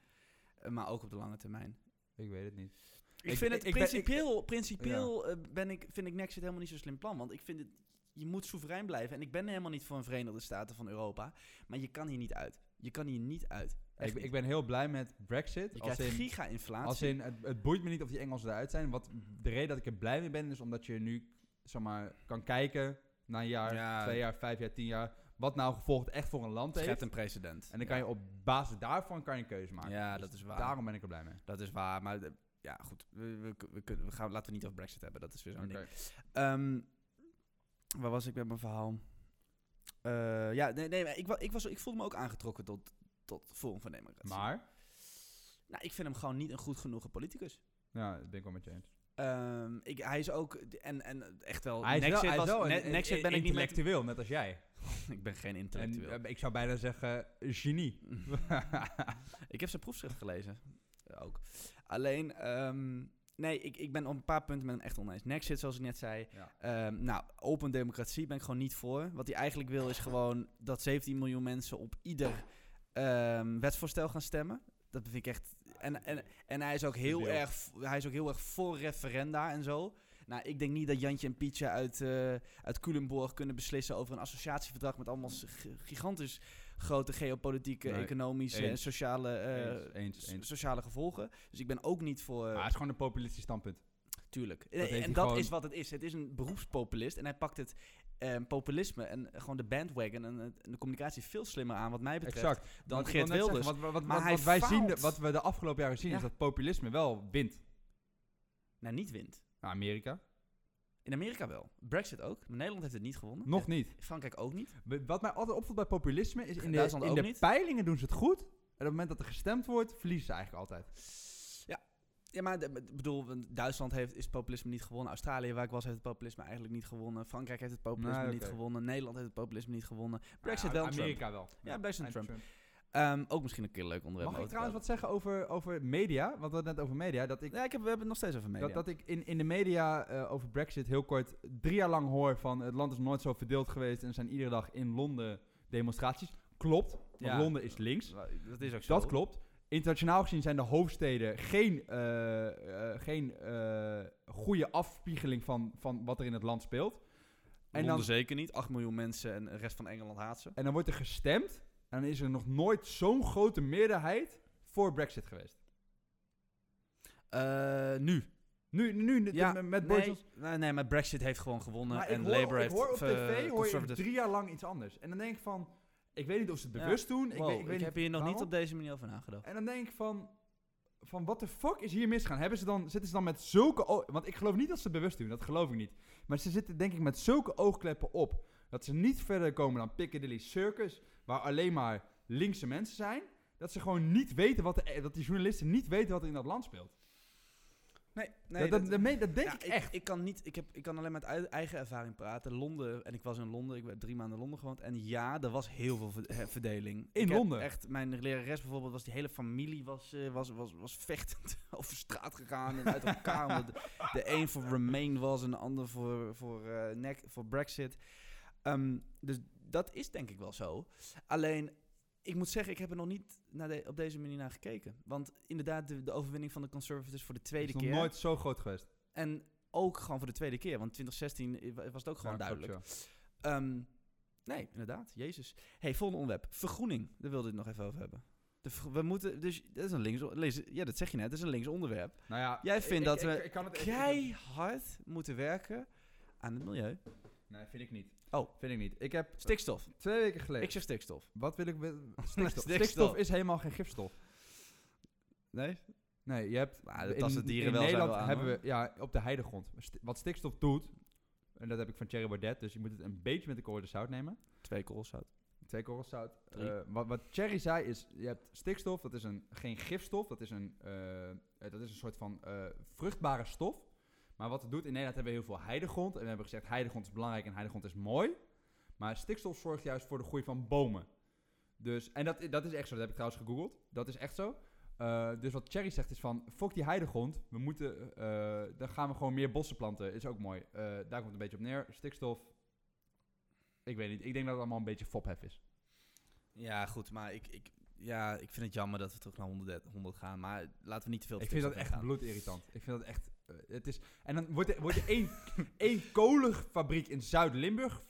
eh, maar ook op de lange termijn. Ik weet het niet. Ik, Ik- vind het ik ben- principieel, principieel eh, ben ik, vind ik Nexit helemaal niet zo'n slim plan. Want ik vind het, je moet soeverein blijven. En ik ben helemaal niet voor een Verenigde Staten van Europa. Maar je kan hier niet uit. Je kan hier niet uit. Ik, niet. ik ben heel blij met Brexit. je Als krijgt in, giga-inflatie. als in het, het boeit me niet of die Engelsen eruit zijn. Wat, de reden dat ik er blij mee ben, is omdat je nu zeg maar, kan kijken na een jaar, Ja. twee jaar, vijf jaar, tien jaar. Wat nou gevolgd echt voor een land schept heeft. een precedent. En dan kan je op basis daarvan kan je een keuze maken. Ja, Dus dat is waar. Daarom ben ik er blij mee. Dat is waar, maar de- ja, goed. We, we, we, kunnen, we gaan, laten we niet over Brexit hebben. Dat is weer zo'n Oké. ding. Ehm, waar was ik met mijn verhaal? Eh, ja, nee, nee ik, ik, was, ik voelde me ook aangetrokken tot, tot Forum van Democratie. Maar, Nou, ik vind hem gewoon niet een goed genoeg politicus. ja, dat ben ik wel met je eens. Ehm, ik, hij is ook, en, en echt wel, Hij is wel, hij was, wel Ne- een, Nexit ben ik niet intellectueel, net als jij. (laughs) ik ben geen En intellectueel. eh, ik zou bijna zeggen genie. (laughs) ik heb zijn proefschrift gelezen, ook. Alleen, ehm, nee, ik, ik ben op een paar punten met hem echt oneens. Nexit, zoals ik net zei, ja. Ehm, nou, open democratie ben ik gewoon niet voor. Wat hij eigenlijk wil is gewoon dat 17 miljoen mensen op ieder ehm, wetsvoorstel gaan stemmen. Dat vind ik echt. En, en, en hij, is ook heel erg, hij is ook heel erg voor referenda en zo. Nou, ik denk niet dat Jantje en Pietje uit, eh uit Culemborg kunnen beslissen over een associatieverdrag met allemaal gigantisch grote geopolitieke, Nee, economische en sociale, eh, Eens, eens, sociale gevolgen. Dus ik ben ook niet voor. Maar het is gewoon een populistisch standpunt. Tuurlijk. heeft en dat gewoon- is wat het is. Het is een beroepspopulist en hij pakt het ehm, populisme en gewoon de bandwagon en, de communicatie veel slimmer aan, wat mij betreft, Exact. dan Wat Geert Wilders. zeggen, wat, wat, Maar wat, wij zien, wat we de afgelopen jaren zien, Ja. is dat populisme wel wint. Nou, niet wint. Nou, Amerika. In Amerika wel. Brexit ook. Maar Nederland heeft het niet gewonnen. Nog niet. Frankrijk ook niet. Wat mij altijd opvalt bij populisme is in de, Duitsland in ook de niet. peilingen doen ze het goed. En op het moment dat er gestemd wordt, verliezen ze eigenlijk altijd. Ja, maar ik bedoel, Duitsland heeft, is het populisme niet gewonnen. Australië, waar ik was, heeft het populisme eigenlijk niet gewonnen. Frankrijk heeft het populisme Nee, niet gewonnen. Nederland heeft het populisme niet gewonnen. Brexit Nou, wel. Trump. Amerika wel. Ja, Brexit en Trump. Ehm, ook misschien een keer leuk onderwerp. Mag ik trouwens wat zeggen over, over media? Want we hadden net over media. Dat ik. Ja, ik heb, we hebben het nog steeds over media. dat, dat ik in, in de media eh, over Brexit heel kort drie jaar lang hoor van het land is nooit zo verdeeld geweest en er zijn iedere dag in Londen demonstraties. Klopt, want Ja. Londen is links. Dat is ook zo. Dat klopt. Internationaal gezien zijn de hoofdsteden geen, eh, eh, geen goede afspiegeling van, van wat er in het land speelt. En Londen dan, zeker niet. 8 miljoen mensen en de rest van Engeland haat ze. en dan wordt er gestemd en dan is er nog nooit zo'n grote meerderheid voor Brexit geweest. Eh, nu. Nu, nu met- Ja, met, met nee, nee, nee, maar Brexit heeft gewoon gewonnen. Maar en hoor, Labour heeft... hoor op eh, tv hoor je drie jaar lang iets anders. En dan denk ik van, ik weet niet of ze het Ja. bewust doen. Ik, weet, ik, heb hier nog niet op deze manier over nagedacht. En dan denk ik van, van wat de fuck is hier misgaan? Hebben ze dan, zitten ze dan met zulke Want ik geloof niet dat ze het bewust doen, dat geloof ik niet. Maar ze zitten denk ik met zulke oogkleppen op. Dat ze niet verder komen dan Piccadilly Circus, waar alleen maar linkse mensen zijn. Dat ze gewoon niet weten wat de, dat die journalisten niet weten wat er in dat land speelt. Nee, dat, dat, dat, denk Ja, ik echt. Ik kan, niet, ik, heb, ik kan alleen met uit eigen ervaring praten. Londen, en ik was in Londen, ik heb drie maanden in Londen gewoond. En ja, er was heel veel eh, verdeling. In Ik Londen? Echt, mijn lerares bijvoorbeeld, was die hele familie was, eh, was, was, was vechtend (laughs) over straat gegaan en uit elkaar. de, de een voor Remain was en de ander voor, voor, eh, nek, voor Brexit. Ehm, dus dat is denk ik wel zo. Alleen, ik moet zeggen, ik heb er nog niet naar de, op deze manier naar gekeken. Want inderdaad, de, de overwinning van de Conservatives voor de tweede is nog keer. nooit zo groot geweest. En ook gewoon voor de tweede keer, want 2016 was het ook gewoon Ja, klopt, duidelijk. ja. Ehm, nee, inderdaad, Jezus. hey, volgende onderwerp. Vergroening, daar wilde ik het nog even over hebben. De we moeten, dus, dat is een links, lees, ja, dat zeg je net, dat is een links onderwerp. Nou ja, Jij vindt ik- dat ik- we ik- Keihard moeten werken aan het milieu. Nee, vind ik niet. Oh. Vind ik niet. Ik heb Stikstof. twee weken geleden... Ik zeg stikstof. Wat wil ik... wi- (laughs) Stikstof. Stikstof. Stikstof is helemaal geen gifstof. Nee? Nee, je hebt... Maar dat in, het in dierenwelzijn Nederland wel aan, hebben hoor. we... Ja, op de heidegrond. St- Wat stikstof doet... En dat heb ik van Thierry Baudet. Dus je moet het een beetje met de korrel zout nemen. Twee koolzout. Twee korrels zout. Drie. Eh, wat, wat Thierry zei is... Je hebt stikstof. Dat is een, geen gifstof. Dat is een, eh, eh, dat is een soort van eh, vruchtbare stof. Maar wat het doet... In Nederland hebben we heel veel heidegrond. En we hebben gezegd... Heidegrond is belangrijk en heidegrond is mooi. Maar stikstof zorgt juist voor de groei van bomen. Dus, en dat, dat is echt zo. Dat heb ik trouwens gegoogeld. Dat is echt zo. Eh, dus wat Cherry zegt is van, fuck die heidegrond. We moeten, eh, dan gaan we gewoon meer bossen planten. Is ook mooi. Eh, daar komt het een beetje op neer. Stikstof. Ik weet niet. Ik denk dat het allemaal een beetje fophef is. Ja, goed, maar ik, ik, ja, ik vind het jammer dat we terug naar 100, 100 gaan. Maar laten we niet te veel Ik vind dat echt bloedirritant. Ik vind dat echt... eh, het is, en dan wordt er, wordt er één, (laughs) één kolenfabriek in Zuid-Limburg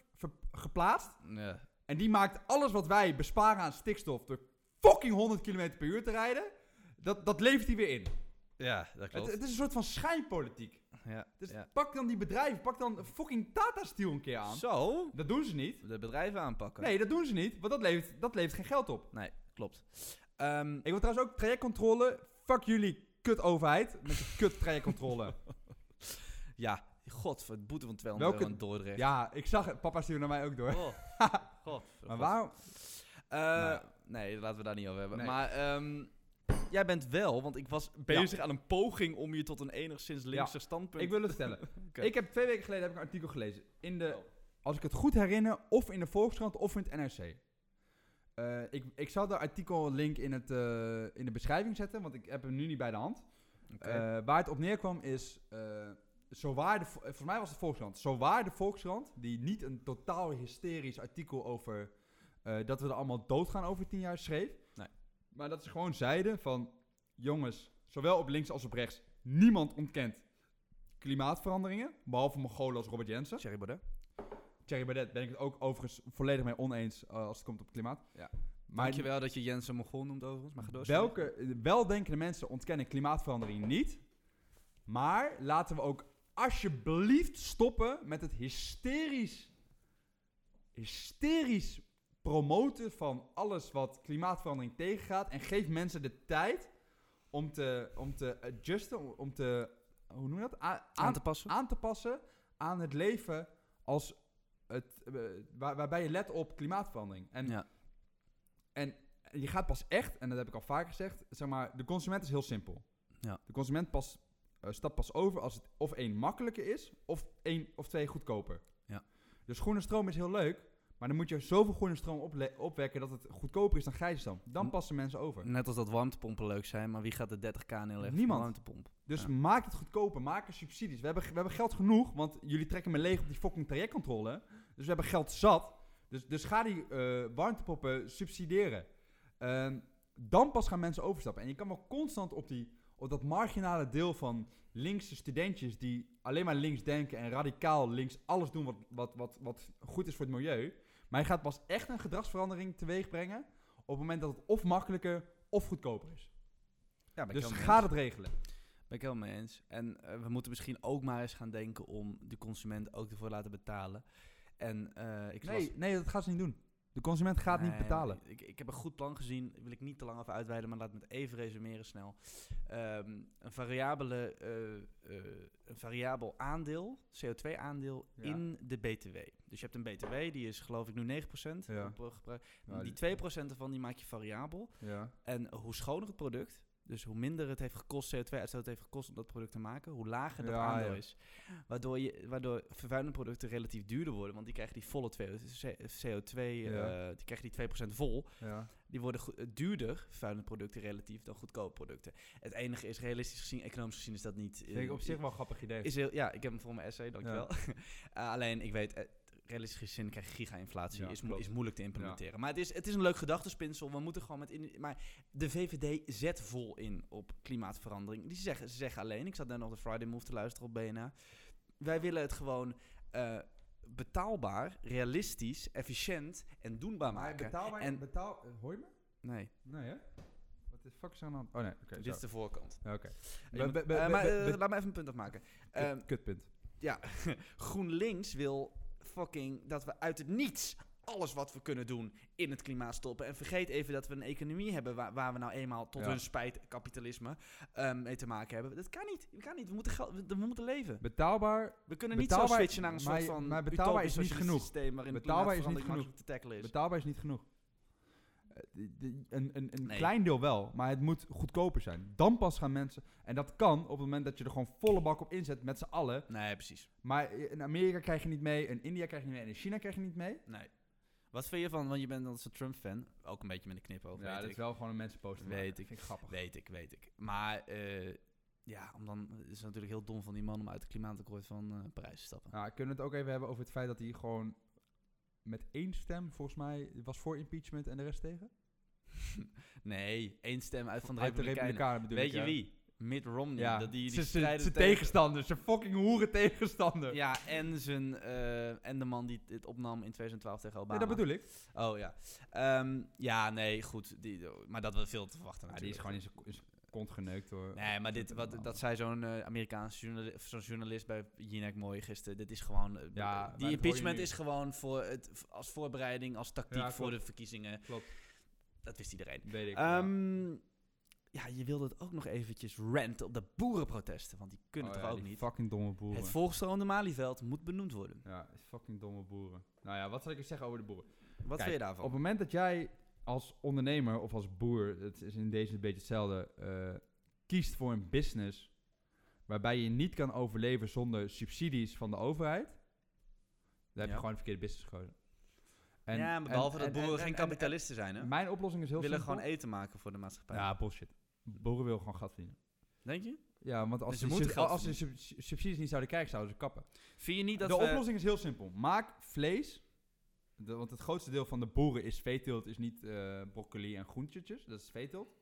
geplaatst. En die maakt alles wat wij besparen aan stikstof door fucking 100 km per uur te rijden. Dat, dat levert hij weer in. ja, dat klopt. het is een soort van schijnpolitiek. ja, Dus ja. pak dan die bedrijven, pak dan fucking Tata Steel een keer aan. Zo, Dat doen ze niet. de bedrijven aanpakken. Nee, dat doen ze niet, want dat levert, dat levert geen geld op. Nee, klopt. Ehm, Ik wil trouwens ook trajectcontrole. Fuck jullie kut overheid met de kut trajectcontrole. (laughs) ja, god, voor het boete van 200 Welke- euro in Dordrecht. ja, ik zag het. Papa stuurde naar mij ook door. Oh, (laughs) god. Maar waarom? Eh, Nou. Nee, laten we daar niet over hebben. Nee. Maar ehm, jij bent wel, want ik was bezig aan een poging om je tot een enigszins linkse standpunt... Ik wil het vertellen. (laughs) Oké. Ik heb twee weken geleden heb ik een artikel gelezen. In de, Oh. als ik het goed herinner, of in de Volkskrant of in het NRC. Eh, ik, ik zal de artikellink in, het, eh, in de beschrijving zetten, want ik heb hem nu niet bij de hand. Eh, waar het op neerkwam is, eh zo waar de, vo- volgens mij was het Volkskrant, zo waar de Volkskrant, die niet een totaal hysterisch artikel over dat we er allemaal doodgaan over tien jaar schreef. Nee. Maar dat ze gewoon zeiden van, jongens, zowel op links als op rechts, niemand ontkent klimaatveranderingen, behalve Mongolen als Robert Jensen. Thierry Baudet. Thierry Baudet ben ik het ook overigens volledig mee oneens eh, als het komt op klimaat. Ja. Maar Dankjewel dat je Jensen noemt overigens, maar ga door. welke weldenkende mensen ontkennen klimaatverandering niet. Maar laten we ook alsjeblieft stoppen met het hysterisch, hysterisch promoten van alles wat klimaatverandering tegengaat. En geef mensen de tijd om te, om te adjusten, om, te, hoe noem je dat? A- Aan te passen. aan te passen aan het leven als het, eh, waar, waarbij je let op klimaatverandering. En, ja. en je gaat pas echt, en dat heb ik al vaker gezegd, zeg maar, de consument is heel simpel. Ja. De consument pas, eh, stapt pas over als het of één makkelijker is, of één of twee goedkoper. Ja. Dus groene stroom is heel leuk, maar dan moet je zoveel groene stroom opwekken dat het goedkoper is dan grijze stroom. Dan passen mensen over. Net als dat warmtepompen leuk zijn, maar wie gaat de 30k neerleggen Niemand. warmtepomp? Dus Ja. maak het goedkoper, maak er subsidies. We hebben, we hebben geld genoeg, want jullie trekken me leeg op die fucking trajectcontrole. Dus we hebben geld zat. Dus, dus ga die eh warmtepoppen subsidiëren. Ehm, dan pas gaan mensen overstappen. En je kan wel constant op, die, op dat marginale deel van linkse studentjes die alleen maar links denken en radicaal links alles doen wat, wat, wat, wat goed is voor het milieu. Maar je gaat pas echt een gedragsverandering teweeg brengen op het moment dat het of makkelijker of goedkoper is. Ja, Dus ga dat regelen. Ben ik helemaal mee eens. En eh, we moeten misschien ook maar eens gaan denken om de consument ook ervoor laten betalen. En eh, ik las- Nee, nee, dat gaat ze niet doen. De consument gaat niet betalen. Ik, ik heb een goed plan gezien, wil ik niet te lang over uitweiden, maar laat me het even resumeren snel. Ehm, een, variabele, eh, eh, een variabel aandeel, CO2-aandeel Ja. in de BTW. Dus je hebt een BTW, die is geloof ik nu 9%. Ja. op, eh, gebruik. Ja, die 2% ervan die maak je variabel. Ja. En hoe schoner het product, dus hoe minder het heeft gekost, CO2-uitstoot heeft gekost om dat product te maken, hoe lager dat Ja, aandeel ja. is. Waardoor, je, waardoor vervuilende producten relatief duurder worden, want die krijgen die volle twee- CO2, eh, Ja. die krijgen die 2% vol. Ja. Die worden eh, duurder, vervuilende producten relatief, dan goedkope producten. Het enige is, realistisch gezien, economisch gezien is dat niet... Vind ik op zich wel een grappig idee. Is heel, ja, ik heb hem voor mijn essay, dankjewel. (laughs) Eh, alleen, ik weet, eh, realistisch gezien krijg je giga-inflatie. Ja, is, mo- is moeilijk te implementeren. Maar het is, het is een leuk gedachtespinsel. We moeten gewoon met... In, maar de VVD zet vol in op klimaatverandering. Die zeggen, ze zeggen alleen, ik zat net nog de Friday Move te luisteren op BNA. Wij willen het gewoon eh, betaalbaar, realistisch, efficiënt en doenbaar Maar maken. betaalbaar En- betaal... eh, hoor je me? Nee, Nee, hè? Wat de fuck is aan de hand? Oh nee, oké. dit zo. is de voorkant. Oké. Eh, maar laat me even een punt afmaken. Kut- Kutpunt. ja, (laughs) GroenLinks wil fucking dat we uit het niets alles wat we kunnen doen in het klimaat stoppen. En vergeet even dat we een economie hebben waar, waar we nou eenmaal tot Ja. hun spijt kapitalisme ehm, mee te maken hebben. Dat kan niet. Dat kan niet. We moeten, geld, we, we moeten leven. Betaalbaar, We kunnen niet zo switchen naar een maar- soort van maar betaalbaar is niet genoeg. systeem waarin Betaalbaar is niet makkelijk te tackelen is. betaalbaar is niet genoeg. Eh, Een, een, een Nee. klein deel wel, maar het moet goedkoper zijn. Dan pas gaan mensen... En dat kan op het moment dat je er gewoon volle bak op inzet met z'n allen. Nee, precies. Maar in Amerika krijg je niet mee, in India krijg je niet mee en in China krijg je niet mee. Nee. Wat vind je van, want je bent als een Trump-fan, ook een beetje met een knipoog, Ja, weet dat ik. is wel gewoon een mensenposter. Weet maken. ik. Vind ik grappig. Weet ik, weet ik. Maar eh, ja, om dan is het natuurlijk heel dom van die man om uit het klimaatakkoord van eh, Parijs te stappen. Nou, kunnen we het ook even hebben over het feit dat hij gewoon met één stem, volgens mij, was voor impeachment en de rest tegen? (laughs) Nee, één stem uit van de Uit de Republikeinen. Weet ik, je ja. wie? Mitt Romney. Ja, Dat die, die zijn tegen- tegenstander, zijn fucking hoeren tegenstander. Ja, en, zijn, eh, en de man die het opnam in 2012 tegen Obama. Nee, dat bedoel ik. Oh ja. Ehm, ja, nee, goed. Die, maar dat was veel te verwachten Ja, die is gewoon in zijn kont geneukt hoor. Nee, maar dit, wat, dat zei zo'n eh, Amerikaanse journalist, zo'n journalist bij Jinek mooi gisteren. Dit is gewoon. eh, Ja, die impeachment is gewoon voor het, als voorbereiding, als tactiek Ja, voor de verkiezingen. Klopt. Dat wist iedereen. Weet ik. ja. Ehm, ja, je wilde het ook nog eventjes ranten op de boerenprotesten, want die kunnen Oh toch ook die niet. Fucking domme boeren. Het volgestroomde Malieveld moet benoemd worden. Ja, fucking domme boeren. Nou ja, wat zal ik je zeggen over de boeren? Wat Kijk, vind je daarvan? Op het moment dat jij als ondernemer of als boer, het is in deze een beetje hetzelfde, eh, kiest voor een business waarbij je niet kan overleven zonder subsidies van de overheid, dan heb je Ja. gewoon een verkeerde business gekozen. En- ja, maar behalve en- dat boeren en- geen en- kapitalisten zijn, hè? Mijn oplossing is heel willen simpel. gewoon eten maken voor de maatschappij. Ja, bullshit. Boeren willen gewoon gat verdienen. Denk je? Ja, want als Dus ze, als ze sub- subsidies niet zouden krijgen, zouden ze kappen. Vind je niet dat de we... oplossing is heel simpel. Maak vlees. De- want het grootste deel van de boeren is veeteelt, is niet eh, broccoli en groentjes. Dat is veeteelt.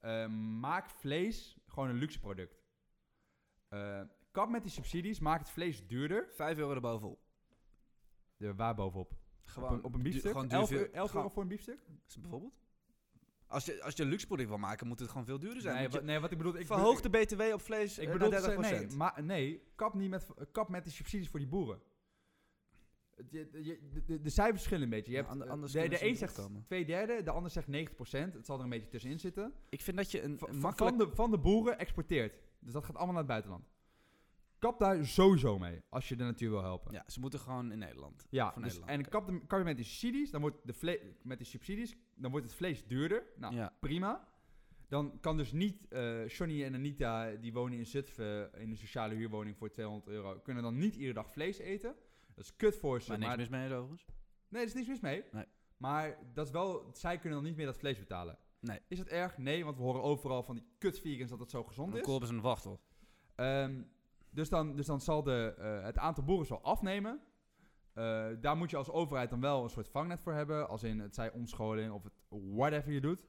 Eh, maak vlees gewoon een luxe product. Eh, kap met die subsidies, maak het vlees duurder. 5 euro erbovenop. De, waar bovenop? Gewoon op een, op een biefstuk? gewoon 11, duur veel- euro- 11 gewoon- euro voor een biefstuk? Bijvoorbeeld? Als je, als je een luxe product wil maken, moet het gewoon veel duurder zijn. Nee, je nee, wat ik bedoel... Ik verhoog de BTW op vlees Ik eh, bedoel, naar te 30%. zeggen, nee, maar, nee kap, niet met, kap met die subsidies voor die boeren. Het- je- je- de, cijfers verschillen een beetje. Je hebt, eh, anders de, de een zegt opkomen. twee derde, de ander zegt 90%. Het zal er een beetje tussenin zitten. Ik vind dat je een, een makkelijk... van, de, van de boeren exporteert. Dus dat gaat allemaal naar het buitenland. Kap daar sowieso mee, als je de natuur wil helpen. Ja, ze moeten gewoon in Nederland. Ja, dus, Nederland, en kap, de, kap je met die subsidies, dan wordt de vle- met die subsidies, dan wordt het vlees duurder. Nou, Ja. prima. Dan kan dus niet eh Johnny en Anita, die wonen in Zutphen in een sociale huurwoning voor 200 euro, kunnen dan niet iedere dag vlees eten. Dat is kut voor ze. Maar niks mis mee overigens. Nee, er is niks mis mee. Nee. Maar dat is wel, zij kunnen dan niet meer dat vlees betalen. Nee. Is dat erg? Nee, want we horen overal van die kut vegans dat het zo gezond Dan is. kopen ze een wachtel. Ehm, dus, dan, dus dan zal de, eh, het aantal boeren zal afnemen. Eh, daar moet je als overheid dan wel een soort vangnet voor hebben. Als in het zij omscholing of het whatever je doet.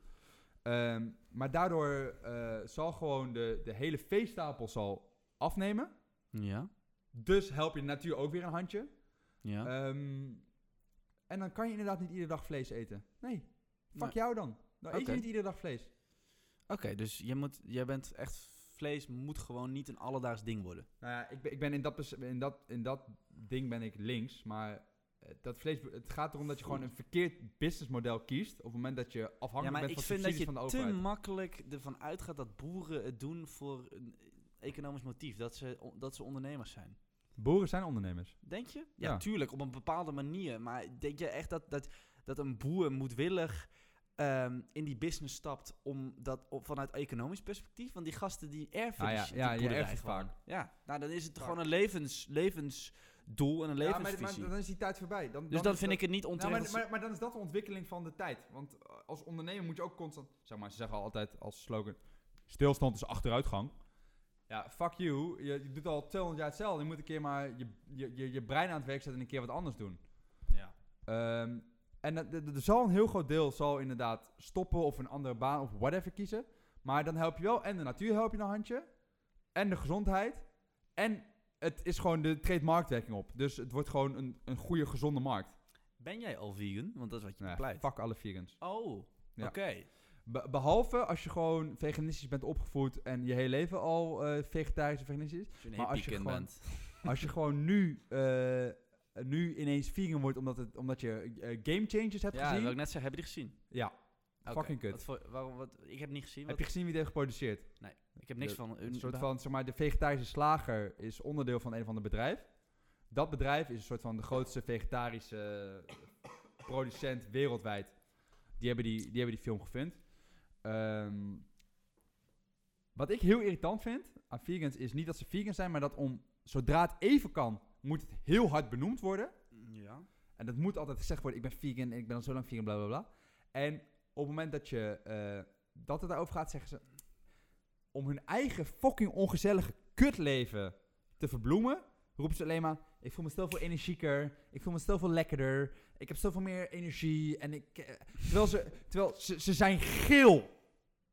Ehm, maar daardoor eh, zal gewoon de, de hele veestapel zal afnemen. Ja. Dus help je de natuur ook weer een handje. Ja. Ehm, en dan kan je inderdaad niet iedere dag vlees eten. Nee, fuck Nee. jou dan. Dan eet je niet iedere dag vlees. Oké, dus je moet, jij bent echt... Vlees moet gewoon niet een alledaags ding worden. Nou ja, ik ben, ik ben in, dat, in, dat, in dat ding ben ik links, maar eh, dat vlees, het gaat erom dat je gewoon een verkeerd businessmodel kiest op het moment dat je Ja, afhankelijk maar bent ik van vind dat subsidies je van de te overheid. makkelijk ervan uitgaat dat boeren het doen voor een economisch motief. Dat ze, dat ze ondernemers zijn. Boeren zijn ondernemers. Denk je? Ja, Ja. tuurlijk, op een bepaalde manier. Maar denk je echt dat, dat, dat een boer moedwillig ehm, in die business stapt om dat op, vanuit economisch perspectief? Want die gasten die erven Ah, die, ja, die ja, je boerderij erft het gewoon. vaak. Ja, nou dan is het Vaak. gewoon een levens, levensdoel en een Ja, maar, levensvisie. maar dan is die tijd voorbij. Dan, dus dan vind dat- ik het niet Nou, onterecht. maar, maar, maar dan is dat de ontwikkeling van de tijd. Want eh, als ondernemer moet je ook constant... Zeg maar, ze zeggen altijd als slogan... Stilstand is achteruitgang. Ja, fuck you. Je, je doet al 200 jaar hetzelfde. Je moet een keer maar je, je, je, je brein aan het werk zetten en een keer wat anders doen. ja. Ehm, en er zal een heel groot deel zal inderdaad stoppen of een andere baan of whatever kiezen. Maar dan help je wel en de natuur help je een handje. En de gezondheid. En het is gewoon, de treedt marktwerking op. Dus het wordt gewoon een, een goede, gezonde markt. Ben jij al vegan? Want dat is wat je Nee, bepleit. fuck alle vegans. Oh, Ja. oké. Be- behalve als je gewoon veganistisch bent opgevoed en je hele leven al eh, vegetarisch of veganistisch. Als je Maar als je gewoon- bent. (laughs) Als je gewoon nu, eh, nu ineens vegan wordt omdat, het, omdat je eh, game changes hebt Ja, dat gezien. wil ik net zeggen. Heb je die gezien? Ja, Fucking kut. Wat voor, waarom, wat, ik heb niet gezien. heb je gezien wie dit heeft geproduceerd? ik heb niks de- van... Een soort van, zeg maar, de vegetarische slager is onderdeel van een of ander bedrijf. Dat bedrijf is een soort van de grootste vegetarische producent wereldwijd. Die hebben die, die, hebben die film gefilmd. Ehm, wat ik heel irritant vind aan vegans is niet dat ze vegan zijn, maar dat om, zodra het even kan, moet het heel hard benoemd worden. Ja. En dat moet altijd gezegd worden, ik ben vegan en ik ben al zo lang vegan, bla bla bla. En op het moment dat, je, eh, dat het daarover gaat, zeggen ze... Om hun eigen fucking ongezellige kutleven te verbloemen, roepen ze alleen maar... Ik voel me stel veel energieker, ik voel me stel veel lekkerder. Ik heb zoveel meer energie. En ik, eh, terwijl ze, terwijl ze, ze zijn geel.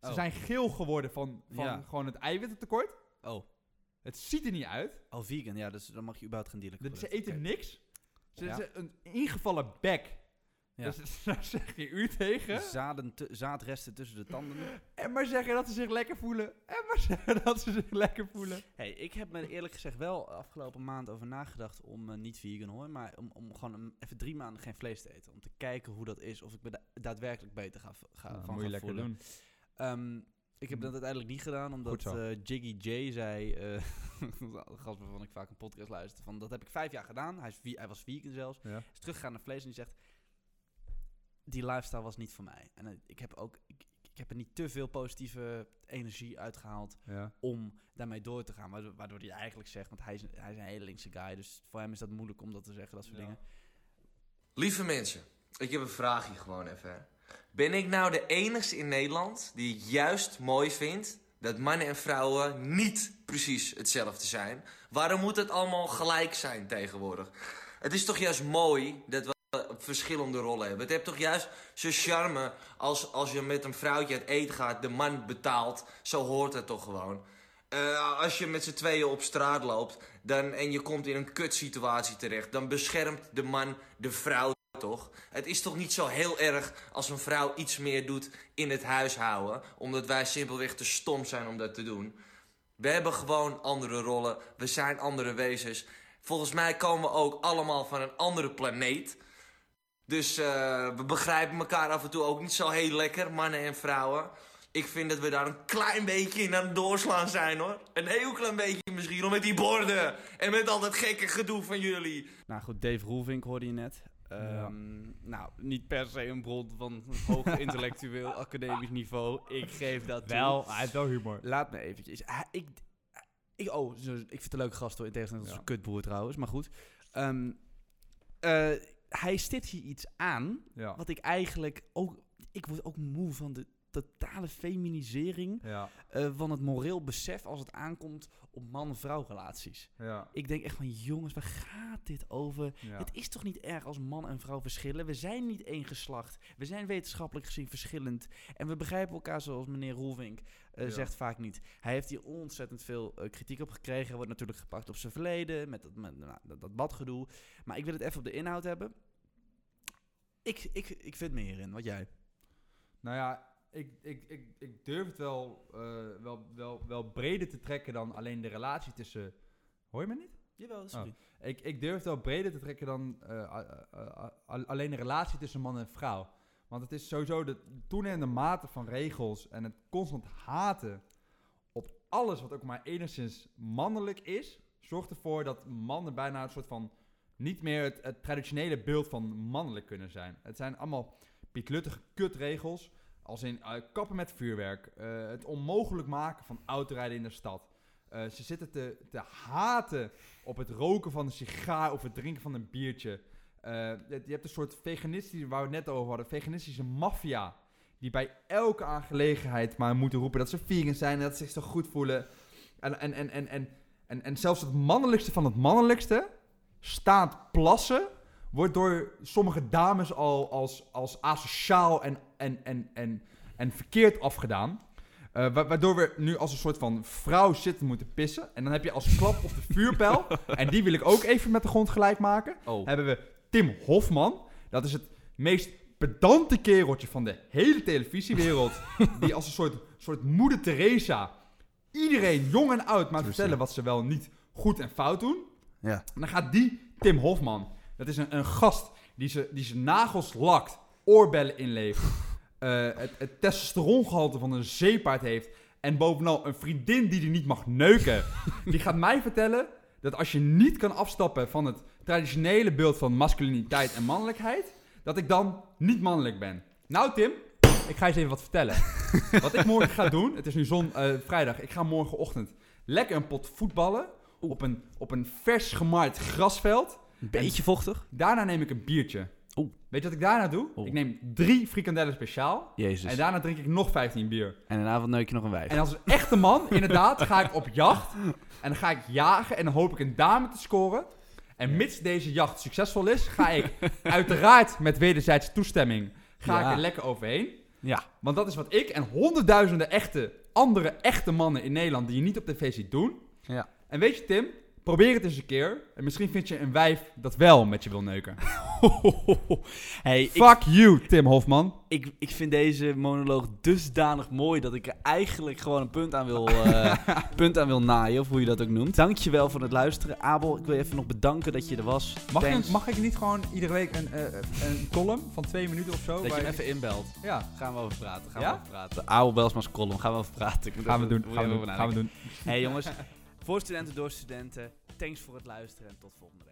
Ze Oh. zijn geel geworden van, van Ja. gewoon het eiwittentekort. Oh. Het ziet er niet uit. Oh, vegan. Ja, dus dan mag je überhaupt geen dierlijke Ze producten. eten niks. Ze Ja. zijn een ingevallen bek. Ja. Dus (laughs) daar zeg je u tegen. Zaden zaadresten tussen de tanden. En maar zeggen dat ze zich lekker voelen. En maar (laughs) zeggen dat ze zich lekker voelen. Hey, ik heb me er eerlijk gezegd wel afgelopen maand over nagedacht om, eh, niet vegan hoor, maar om, om gewoon een- even drie maanden geen vlees te eten. Om te kijken hoe dat is, of ik me da- daadwergelijk beter ga, ga, Nou, van moet je lekker voelen. doen. Ehm, ik heb Hm. dat uiteindelijk niet gedaan, omdat eh, Jiggy J zei, eh (laughs) een gast waarvan ik vaak een podcast luister, van dat heb ik vijf jaar gedaan. Hij, is hij was vegan zelfs. Ja. Is teruggegaan naar vlees en die zegt, die lifestyle was niet voor mij. En eh, ik heb ook, ik, ik heb er niet te veel positieve energie uitgehaald Ja. om daarmee door te gaan. Waardoor, waardoor hij eigenlijk zegt, want hij is, hij is een hele linkse guy, dus voor hem is dat moeilijk om dat te zeggen, dat soort Ja. dingen. Lieve mensen, ik heb een vraagje gewoon even. hè. Ben ik nou de enigste in Nederland die het juist mooi vindt dat mannen en vrouwen niet precies hetzelfde zijn? Waarom moet het allemaal gelijk zijn tegenwoordig? Het is toch juist mooi dat we verschillende rollen hebben. Het heeft toch juist zijn charme als, als je met een vrouwtje uit eten gaat, de man betaalt. Zo hoort het toch gewoon. Eh, als je met z'n tweeën op straat loopt dan, en je komt in een kutsituatie terecht, dan beschermt de man de vrouw toch? Het is toch niet zo heel erg als een vrouw iets meer doet in het huishouden, omdat wij simpelweg te stom zijn om dat te doen. We hebben gewoon andere rollen, we zijn andere wezens. Volgens mij komen we ook allemaal van een andere planeet. Dus eh, we begrijpen elkaar af en toe ook niet zo heel lekker, mannen en vrouwen. Ik vind dat we daar een klein beetje in aan het doorslaan zijn hoor. Een heel klein beetje misschien, om met die borden. En met al dat gekke gedoe van jullie. Nou goed, Dave Roelvink hoorde je net. Ehm, Ja. Nou, niet per se een bron van hoog (laughs) intellectueel academisch niveau. Ik geef dat toe. Wel, hij heeft wel humor. Laat me eventjes. Ik, ik, oh, zo- ik vind het een leuke gast hoor. In tegenstelling tot Ja. zijn kutboer trouwens. Maar goed. Ehm, eh, hij stipt hier iets aan. Ja. Wat ik eigenlijk ook... Ik word ook moe van de totale feminisering Ja. eh, van het moreel besef als het aankomt op man-vrouw relaties. Ja. Ik denk echt van, jongens, waar gaat dit over? ja. Het is toch niet erg als man en vrouw verschillen? We zijn niet één geslacht. We zijn wetenschappelijk gezien verschillend. En we begrijpen elkaar zoals meneer Roelvink eh, zegt vaak niet. Hij heeft hier ontzettend veel eh, kritiek op gekregen. Hij wordt natuurlijk gepakt op zijn verleden, met dat, met, nou, dat, dat badgedoe. Maar ik wil het even op de inhoud hebben. Ik, ik, ik vind me hierin, wat jij? Nou ja, ik, ik, ik, ik durf het wel, eh, wel, wel, wel breder te trekken dan alleen de relatie tussen... Hoor je me niet? Jawel, sorry. Ik, ik durf het wel breder te trekken dan eh, alleen de relatie tussen man en vrouw. Want het is sowieso de toenemende mate van regels en het constant haten op alles wat ook maar enigszins mannelijk is, zorgt ervoor dat mannen bijna een soort van niet meer het, het traditionele beeld van mannelijk kunnen zijn. Het zijn allemaal pietluttige kutregels, als in eh, kappen met vuurwerk, eh, het onmogelijk maken van autorijden in de stad. Eh, ze zitten te, te haten op het roken van een sigaar of het drinken van een biertje. Je je hebt een soort veganistische, waar we het net over hadden, veganistische maffia. Die bij elke aangelegenheid maar moeten roepen dat ze vegan zijn en dat ze zich zo goed voelen. En, en, en, en, en, en, en zelfs het mannelijkste van het mannelijkste, staat plassen, wordt door sommige dames al als, als asociaal en, en, en, en, en verkeerd afgedaan. Eh, wa- waardoor we nu als een soort van vrouw zitten moeten pissen. En dan heb je als klap op de vuurpijl. en die wil ik ook even met de grond gelijk maken. Oh, Hebben we Tim Hofman. Dat is het meest pedante kereltje van de hele televisiewereld. (laughs) die als een soort, soort moeder Teresa iedereen, jong en oud, maar vertellen wat ze wel niet goed en fout doen. ja. En dan gaat die Tim Hofman. Dat is een, een gast die zijn die zijn nagels lakt, oorbellen inlevert. Eh, het, het testosterongehalte van een zeepaard heeft. En bovenal een vriendin die hij niet mag neuken. (laughs) die gaat mij vertellen dat als je niet kan afstappen van het traditionele beeld van masculiniteit en mannelijkheid. dat ik dan niet mannelijk ben. Nou, Tim, ik ga je eens even wat vertellen. (laughs) wat ik morgen ga doen, het is nu zon, eh, vrijdag, ik ga morgenochtend lekker een pot voetballen. Op een, op een vers gemaaid grasveld. Beetje vochtig. Daarna neem ik een biertje. Oeh. Weet je wat ik daarna doe? Oeh. Ik neem drie frikandellen speciaal. Jezus. En daarna drink ik nog 15 bier. En een avond neuk je nog een wijf. En als een echte man, inderdaad, ga ik op jacht. En dan ga ik jagen en dan hoop ik een dame te scoren. En mits deze jacht succesvol is, ga ik (laughs) uiteraard met wederzijdse toestemming ga Ja. ik er lekker overheen. Ja. Want dat is wat ik en honderdduizenden echte, andere echte mannen in Nederland die je niet op tv ziet doen. Ja. En weet je Tim, probeer het eens een keer. En misschien vind je een wijf dat wel met je wil neuken. (laughs) hey, ik, Fuck you, Tim Hofman. ik, ik vind deze monoloog dusdanig mooi dat ik er eigenlijk gewoon een punt aan wil, (laughs) eh, punt aan wil naaien, of hoe je dat ook noemt. Dankjewel voor het luisteren. Abel, ik wil je even nog bedanken dat je er was. Mag, ik, mag ik niet gewoon iedere week een, eh, een column van twee minuten of zo? dat je hem je- even inbelt. Ja, Gaan we over praten. Gaan Ja? we over praten. Abel Belsma's column. Gaan we over praten. Gaan we doen. Gaan we doen. Gaan we doen. Hey jongens, (laughs) voor studenten door studenten. Thanks voor het luisteren en tot volgende.